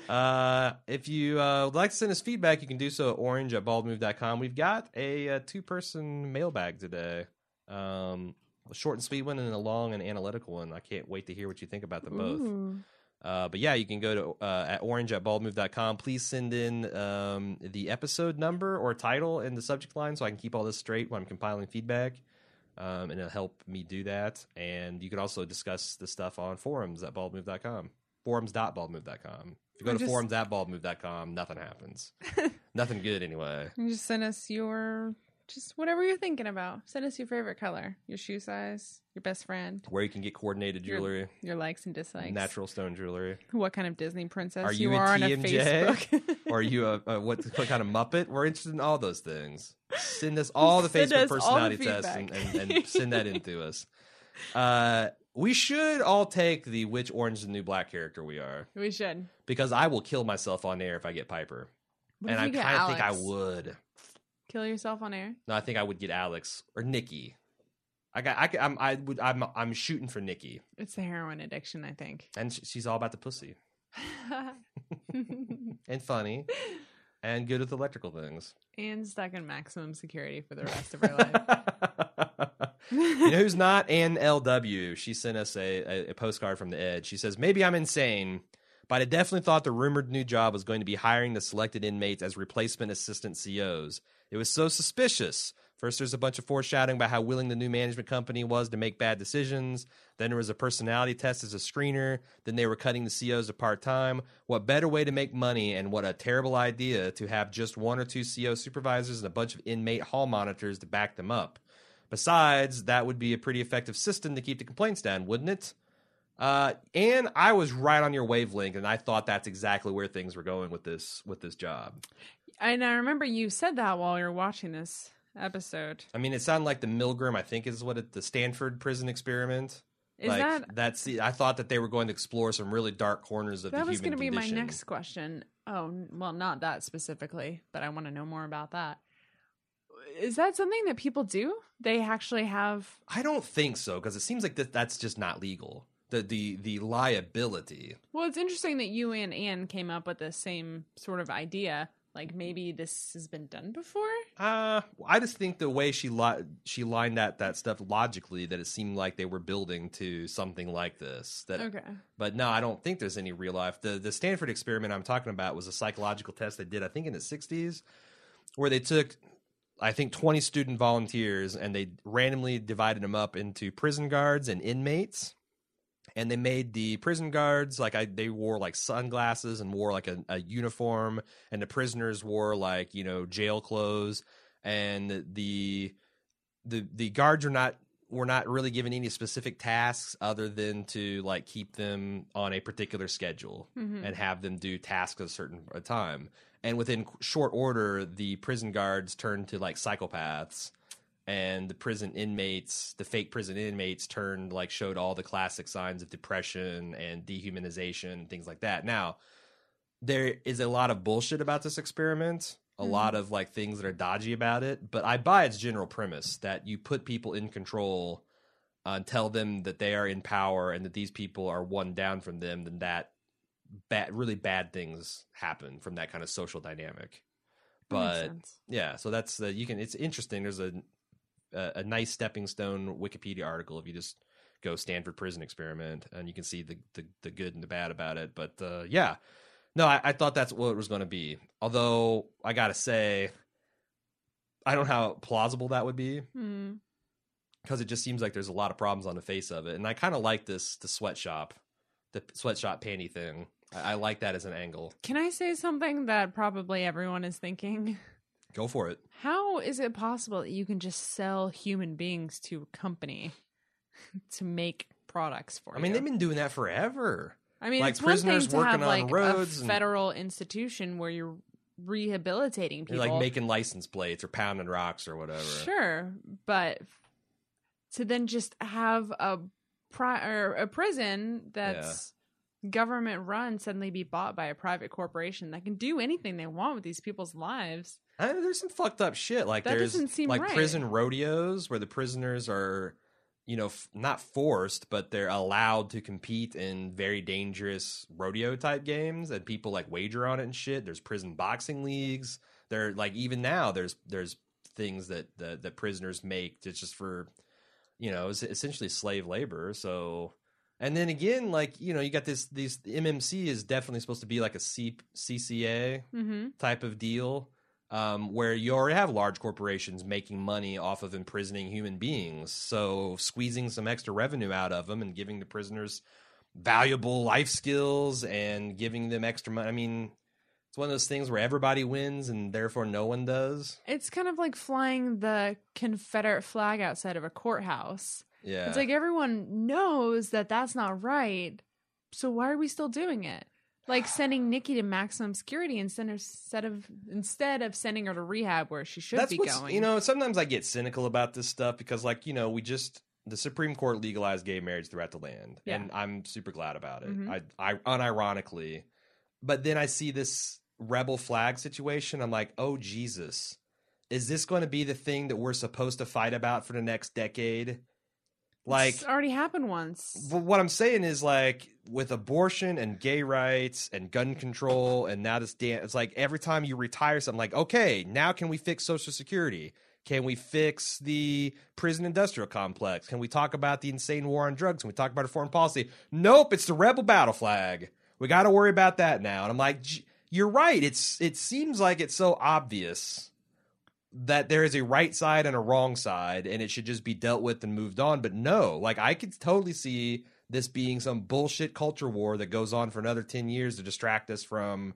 Uh, if you uh, would like to send us feedback, you can do so at orange at baldmove.com. We've got a, uh two person mailbag today. Um, a short and sweet one and a long and analytical one. I can't wait to hear what you think about them both. Ooh. Uh, but yeah, you can go to uh, at orange at baldmove.com. Please send in um, the episode number or title in the subject line so I can keep all this straight when I'm compiling feedback. Um, and it'll help me do that. And you can also discuss the stuff on forums at baldmove.com. Forums.baldmove.com. If you go Or to just- forums at baldmove.com, nothing happens. nothing good anyway. You just send us your just whatever you're thinking about. Send us your favorite color, your shoe size, your best friend, Where you can get coordinated jewelry, your likes and dislikes. natural stone jewelry. What kind of Disney princess Are you, you a are on a TMJ? Facebook. or are you a, a what, what kind of muppet? We're interested in all those things. Send us all the Send Facebook all the personality tests and, and, and send that in to us. Uh, we should all take the which orange is the new black character we are we should. because I will kill myself on air if I get Piper, What and I kind of think I would. Kill yourself on air. No, I think I would get Alex or Nikki. I got. I, I'm. I would. I'm. I'm shooting for Nikki, It's the heroin addiction, I think. and sh- she's all about the pussy and funny and good with electrical things. and stuck in maximum security for the rest of her life. you know who's not? Ann LW. She sent us a, a, a postcard from the Edge. She says, Maybe I'm insane, but I definitely thought the rumored new job was going to be hiring the selected inmates as replacement assistant COs. It was so suspicious. First, there's a bunch of foreshadowing about how willing the new management company was to make bad decisions. Then there was a personality test as a screener. Then they were cutting the COs to part time. What better way to make money, and what a terrible idea to have just one or two CO supervisors and a bunch of inmate hall monitors to back them up. Besides, that would be a pretty effective system to keep the complaints down, wouldn't it? Uh, and I was right on your wavelength, and I thought that's exactly where things were going with this with this job. and I remember you said that while you were watching this episode. I mean, it sounded like the Milgram, I think, is what it, the Stanford prison experiment. Is like, that that's the? I thought that they were going to explore some really dark corners of that the was human going to be my next question? Oh, well, not that specifically, but I want to know more about that. Is that something that people do? They actually have. I don't think so because it seems like that that's just not legal. The the the liability. Well, it's interesting that you and Anne came up with the same sort of idea. Like maybe this has been done before. Uh, I just think the way she li- she lined that that stuff logically that it seemed like they were building to something like this. That, Okay. but no, I don't think there's any real life. The the Stanford experiment I'm talking about was a psychological test they did, I think, in the '60s, where they took, I think, 20 student volunteers and they randomly divided them up into prison guards and inmates. And they made the prison guards like I they wore like sunglasses and wore like a, a uniform, and the prisoners wore like you know jail clothes, and the the the guards are not were not really given any specific tasks other than to like keep them on a particular schedule Mhm. and have them do tasks at a certain a time. And within short order, the prison guards turned to like psychopaths, and the prison inmates, the fake prison inmates, turned like showed all the classic signs of depression and dehumanization, things like that. Now, there is a lot of bullshit about this experiment, a Mhm. lot of like things that are dodgy about it, but I buy its general premise that you put people in control uh, and tell them that they are in power and that these people are one down from them, then that bad, really bad things happen from that kind of social dynamic. But yeah, so that's uh, you can. It's interesting. There's a, a a nice stepping stone Wikipedia article if you just go Stanford prison experiment and you can see the the, the good and the bad about it. But uh, yeah, no, I, I thought that's what it was going to be. Although I gotta say, I don't know how plausible that would be Hmm. because it just seems like there's a lot of problems on the face of it. And I kind of like this the sweatshop, the sweatshop panty thing. I, I like that as an angle. Can I say something that probably everyone is thinking? Go for it. How is it possible that you can just sell human beings to a company to make products for I mean, you? they've been doing that forever. I mean, like it's one thing prisoners to working have on like roads a and- federal institution where you're rehabilitating people. like making license plates or pounding rocks or whatever. Sure, but to then just have a pri- or a prison that's government run suddenly be bought by a private corporation that can do anything they want with these people's lives. I mean, there's some fucked up shit. Like That there's like right. prison rodeos where the prisoners are, you know, f- not forced, but they're allowed to compete in very dangerous rodeo type games, and people like wager on it and shit. There's prison boxing leagues. There, like even now, there's there's things that that, that prisoners make that's just for, you know, it's essentially slave labor. So. And then again, like you know, you got this. These MCC is definitely supposed to be like a C, CCA, Mm-hmm. type of deal um, where you already have large corporations making money off of imprisoning human beings. So squeezing some extra revenue out of them and giving the prisoners valuable life skills and giving them extra money. I mean, it's one of those things where everybody wins and therefore no one does. It's kind of like flying the Confederate flag outside of a courthouse. Yeah. It's like everyone knows that that's not right. So why are we still doing it? Like sending Nikki to maximum security instead of instead of instead of sending her to rehab where she should That's be what's, going. You know, sometimes I get cynical about this stuff because, like, you know, we just the Supreme Court legalized gay marriage throughout the land, Yeah. and I'm super glad about it. Mhm. I, I unironically, but then I see this rebel flag situation. I'm like, oh Jesus, is this going to be the thing that we're supposed to fight about for the next decade? Like, it's already happened once. but what I'm saying is like with abortion and gay rights and gun control and now this dan it's like every time you retire something like okay now can we fix social security? Can we fix the prison industrial complex? Can we talk about the insane war on drugs? Can we talk about our foreign policy? Nope it's the rebel battle flag. We got to worry about that now. And I'm like you're right. It's it seems like it's so obvious that there is a right side and a wrong side and it should just be dealt with and moved on but no like i could totally see this being some bullshit culture war that goes on for another 10 years to distract us from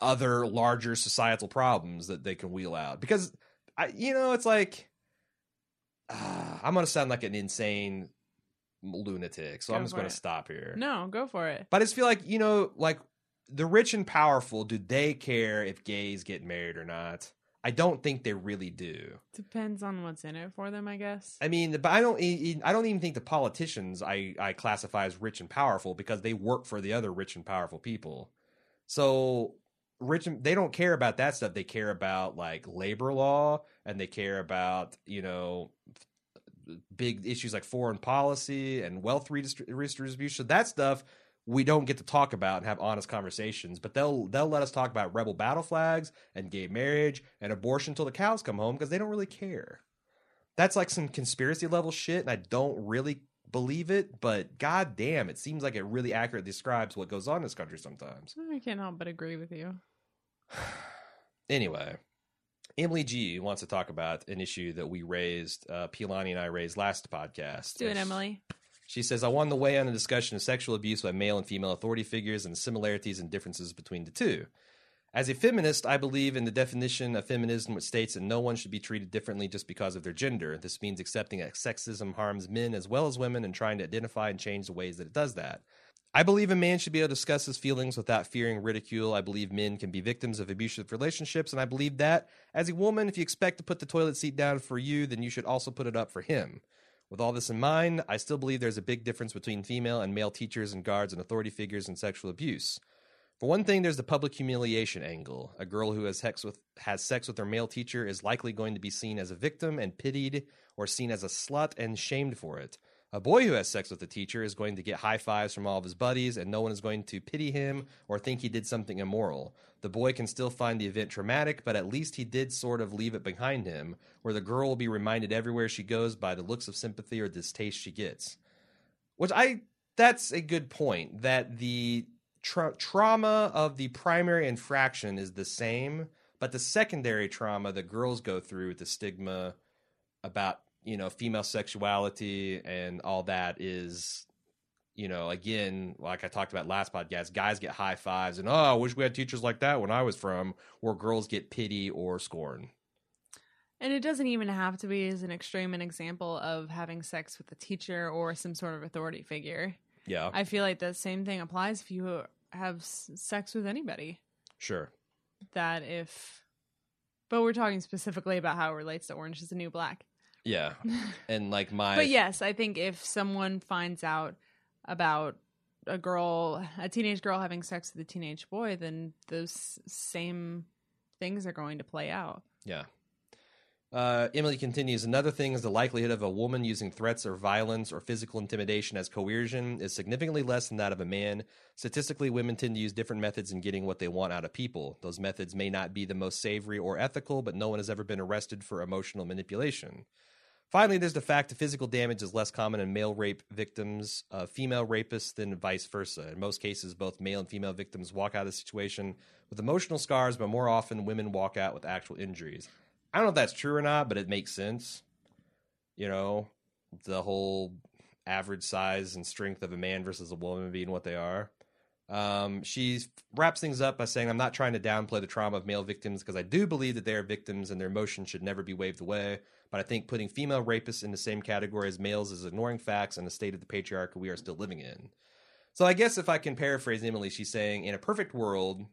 other larger societal problems that they can wheel out because i you know it's like ah, i'm going to sound like an insane lunatic so i'm just going to stop here No, go for it. but I just feel like, you know, like the rich and powerful, do they care if gays get married or not? I don't think they really do. Depends on what's in it for them, I guess. I mean, but I don't. I don't even think the politicians I I classify as rich and powerful because they work for the other rich and powerful people. So rich, and, they don't care about that stuff. They care about like labor law, and they care about you know big issues like foreign policy and wealth redistri- redistribution. That stuff we don't get to talk about and have honest conversations. But they'll they'll let us talk about rebel battle flags and gay marriage and abortion till the cows come home because they don't really care. That's like some conspiracy level shit, and I don't really believe it. But god damn, it seems like it really accurately describes what goes on in this country sometimes. I can't help but agree with you. Anyway, Emily G wants to talk about an issue that we raised, uh, Pilani and I raised last podcast. Do it, Emily. She says, I wanted to weigh on a discussion of sexual abuse by male and female authority figures and the similarities and differences between the two. As a feminist, I believe in the definition of feminism, which states that no one should be treated differently just because of their gender. This means accepting that sexism harms men as well as women and trying to identify and change the ways that it does that. I believe a man should be able to discuss his feelings without fearing ridicule. I believe men can be victims of abusive relationships, and I believe that as a woman, if you expect to put the toilet seat down for you, then you should also put it up for him. With all this in mind, I still believe there's a big difference between female and male teachers and guards and authority figures and sexual abuse. For one thing, there's the public humiliation angle. A girl who has sex with has sex with her male teacher is likely going to be seen as a victim and pitied, or seen as a slut and shamed for it. A boy who has sex with a teacher is going to get high fives from all of his buddies, and no one is going to pity him or think he did something immoral. The boy can still find the event traumatic, but at least he did sort of leave it behind him, where the girl will be reminded everywhere she goes by the looks of sympathy or distaste she gets. Which I, that's a good point, that the tra- trauma of the primary infraction is the same, but the secondary trauma that girls go through with the stigma about you know female sexuality and all that is you know again like i talked about last podcast guys get high fives and oh i wish we had teachers like that when i was from where girls get pity or scorn And it doesn't even have to be as an extreme an example of having sex with a teacher or some sort of authority figure. yeah I feel like the same thing applies if you have sex with anybody. sure That if, but we're talking specifically about how it relates to Orange is the New Black. Yeah and like my But yes, I think if someone finds out about a girl, a teenage girl having sex with a teenage boy, then those same things are going to play out. Yeah. Uh, Emily continues. Another thing is the likelihood of a woman using threats or violence or physical intimidation as coercion is significantly less than that of a man. Statistically, women tend to use different methods in getting what they want out of people. Those methods may not be the most savory or ethical, but no one has ever been arrested for emotional manipulation. Finally, there's the fact that physical damage is less common in male rape victims of female rapists than vice versa. In most cases, both male and female victims walk out of the situation with emotional scars, but more often women walk out with actual injuries. I don't know if that's true or not, but it makes sense. You know, the whole average size and strength of a man versus a woman being what they are. Um, she wraps things up by saying, I'm not trying to downplay the trauma of male victims because I do believe that they are victims and their emotions should never be waved away. But I think putting female rapists in the same category as males is ignoring facts and the state of the patriarchy we are still living in. So I guess if I can paraphrase Emily, she's saying, in a perfect world,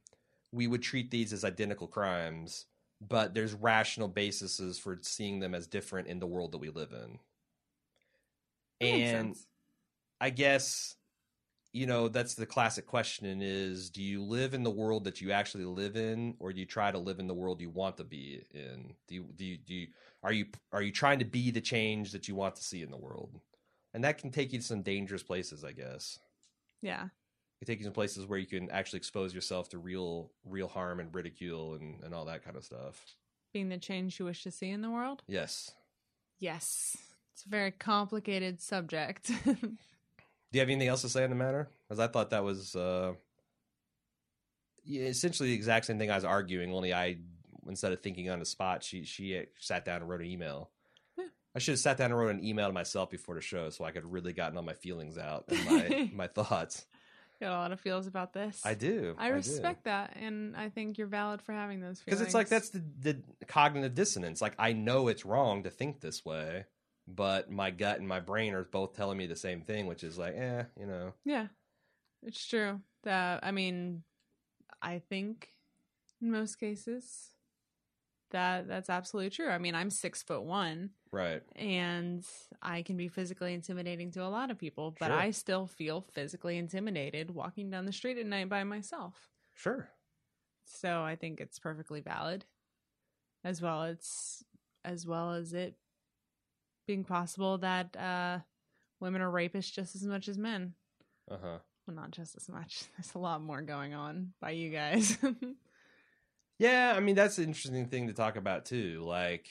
we would treat these as identical crimes, but there's rational bases for seeing them as different in the world that we live in. That makes And sense. I guess you know that's the classic question is do you live in the world that you actually live in or do you try to live in the world you want to be in do you do you, do you are you are you trying to be the change that you want to see in the world and that can take you to some dangerous places i guess yeah. it can take you to places where you can actually expose yourself to real real harm and ridicule and, and all that kind of stuff Being the change you wish to see in the world? yes Yes. It's a very complicated subject. Do you have anything else to say on the matter? Because I thought that was uh, essentially the exact same thing I was arguing. Only I, instead of thinking on the spot, she she sat down and wrote an email. Yeah. I should have sat down and wrote an email to myself before the show, so I could really gotten all my feelings out and my my thoughts. Got a lot of feels about this. I do. I respect that, and I think you're valid for having those feelings. because it's like that's the the cognitive dissonance. Like I know it's wrong to think this way, but my gut and my brain are both telling me the same thing, which is like, eh, you know, yeah, it's true. That I mean, I think in most cases that that's absolutely true. I mean, I'm six foot one, right? and I can be physically intimidating to a lot of people, but Sure. I still feel physically intimidated walking down the street at night by myself. Sure. So I think it's perfectly valid, as well as as well as it being possible that uh, women are rapists just as much as men. Uh huh. Well, not just as much. There's a lot more going on by you guys. Yeah, I mean that's an interesting thing to talk about too. Like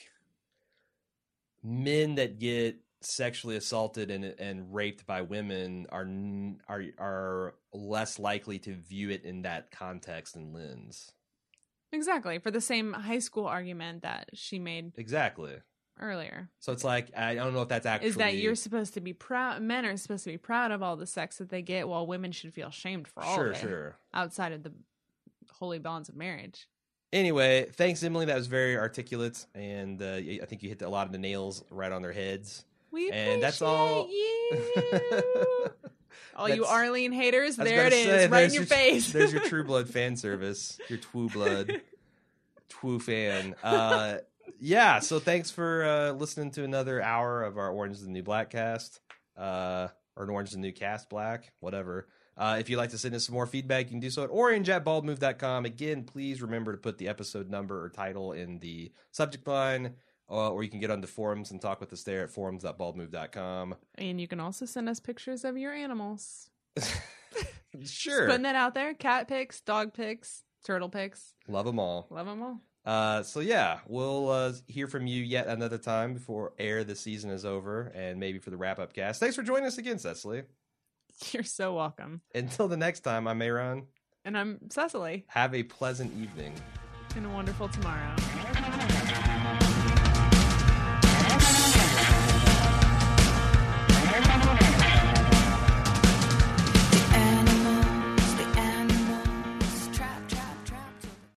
men that get sexually assaulted and and raped by women are are are less likely to view it in that context and lens. exactly for the same high school argument that she made Exactly. Earlier. So it's like I don't know if that's actually Is that you're supposed to be proud? Men are supposed to be proud of all the sex that they get, while women should feel shamed for all sure of it sure. outside of the holy bonds of marriage. Anyway, thanks Emily. That was very articulate, and uh, I think you hit a lot of the nails right on their heads. We And that's all- appreciate you. All you Arlene haters, there it is, say, right in there's your face. there's your True Blood fan service. Your Twoo Blood, Twoo fan. Uh, yeah. So thanks for uh, listening to another hour of our Orange is the New Black cast, uh, or an Orange is the New Cast Black, whatever. Uh, if you'd like to send us some more feedback, you can do so at orange at baldmove.com. Again, please remember to put the episode number or title in the subject line, uh, or you can get on the forums and talk with us there at forums.baldmove.com. And you can also send us pictures of your animals. Sure. Just putting that out there. Cat pics, dog pics, turtle pics. Love them all. Love them all. Uh, so yeah, we'll uh, hear from you yet another time before air the season is over, and maybe for the wrap up cast. Thanks for joining us again, Cecily. You're so welcome. Until the next time, I'm Aaron. And I'm Cecily. Have a pleasant evening. And a wonderful tomorrow.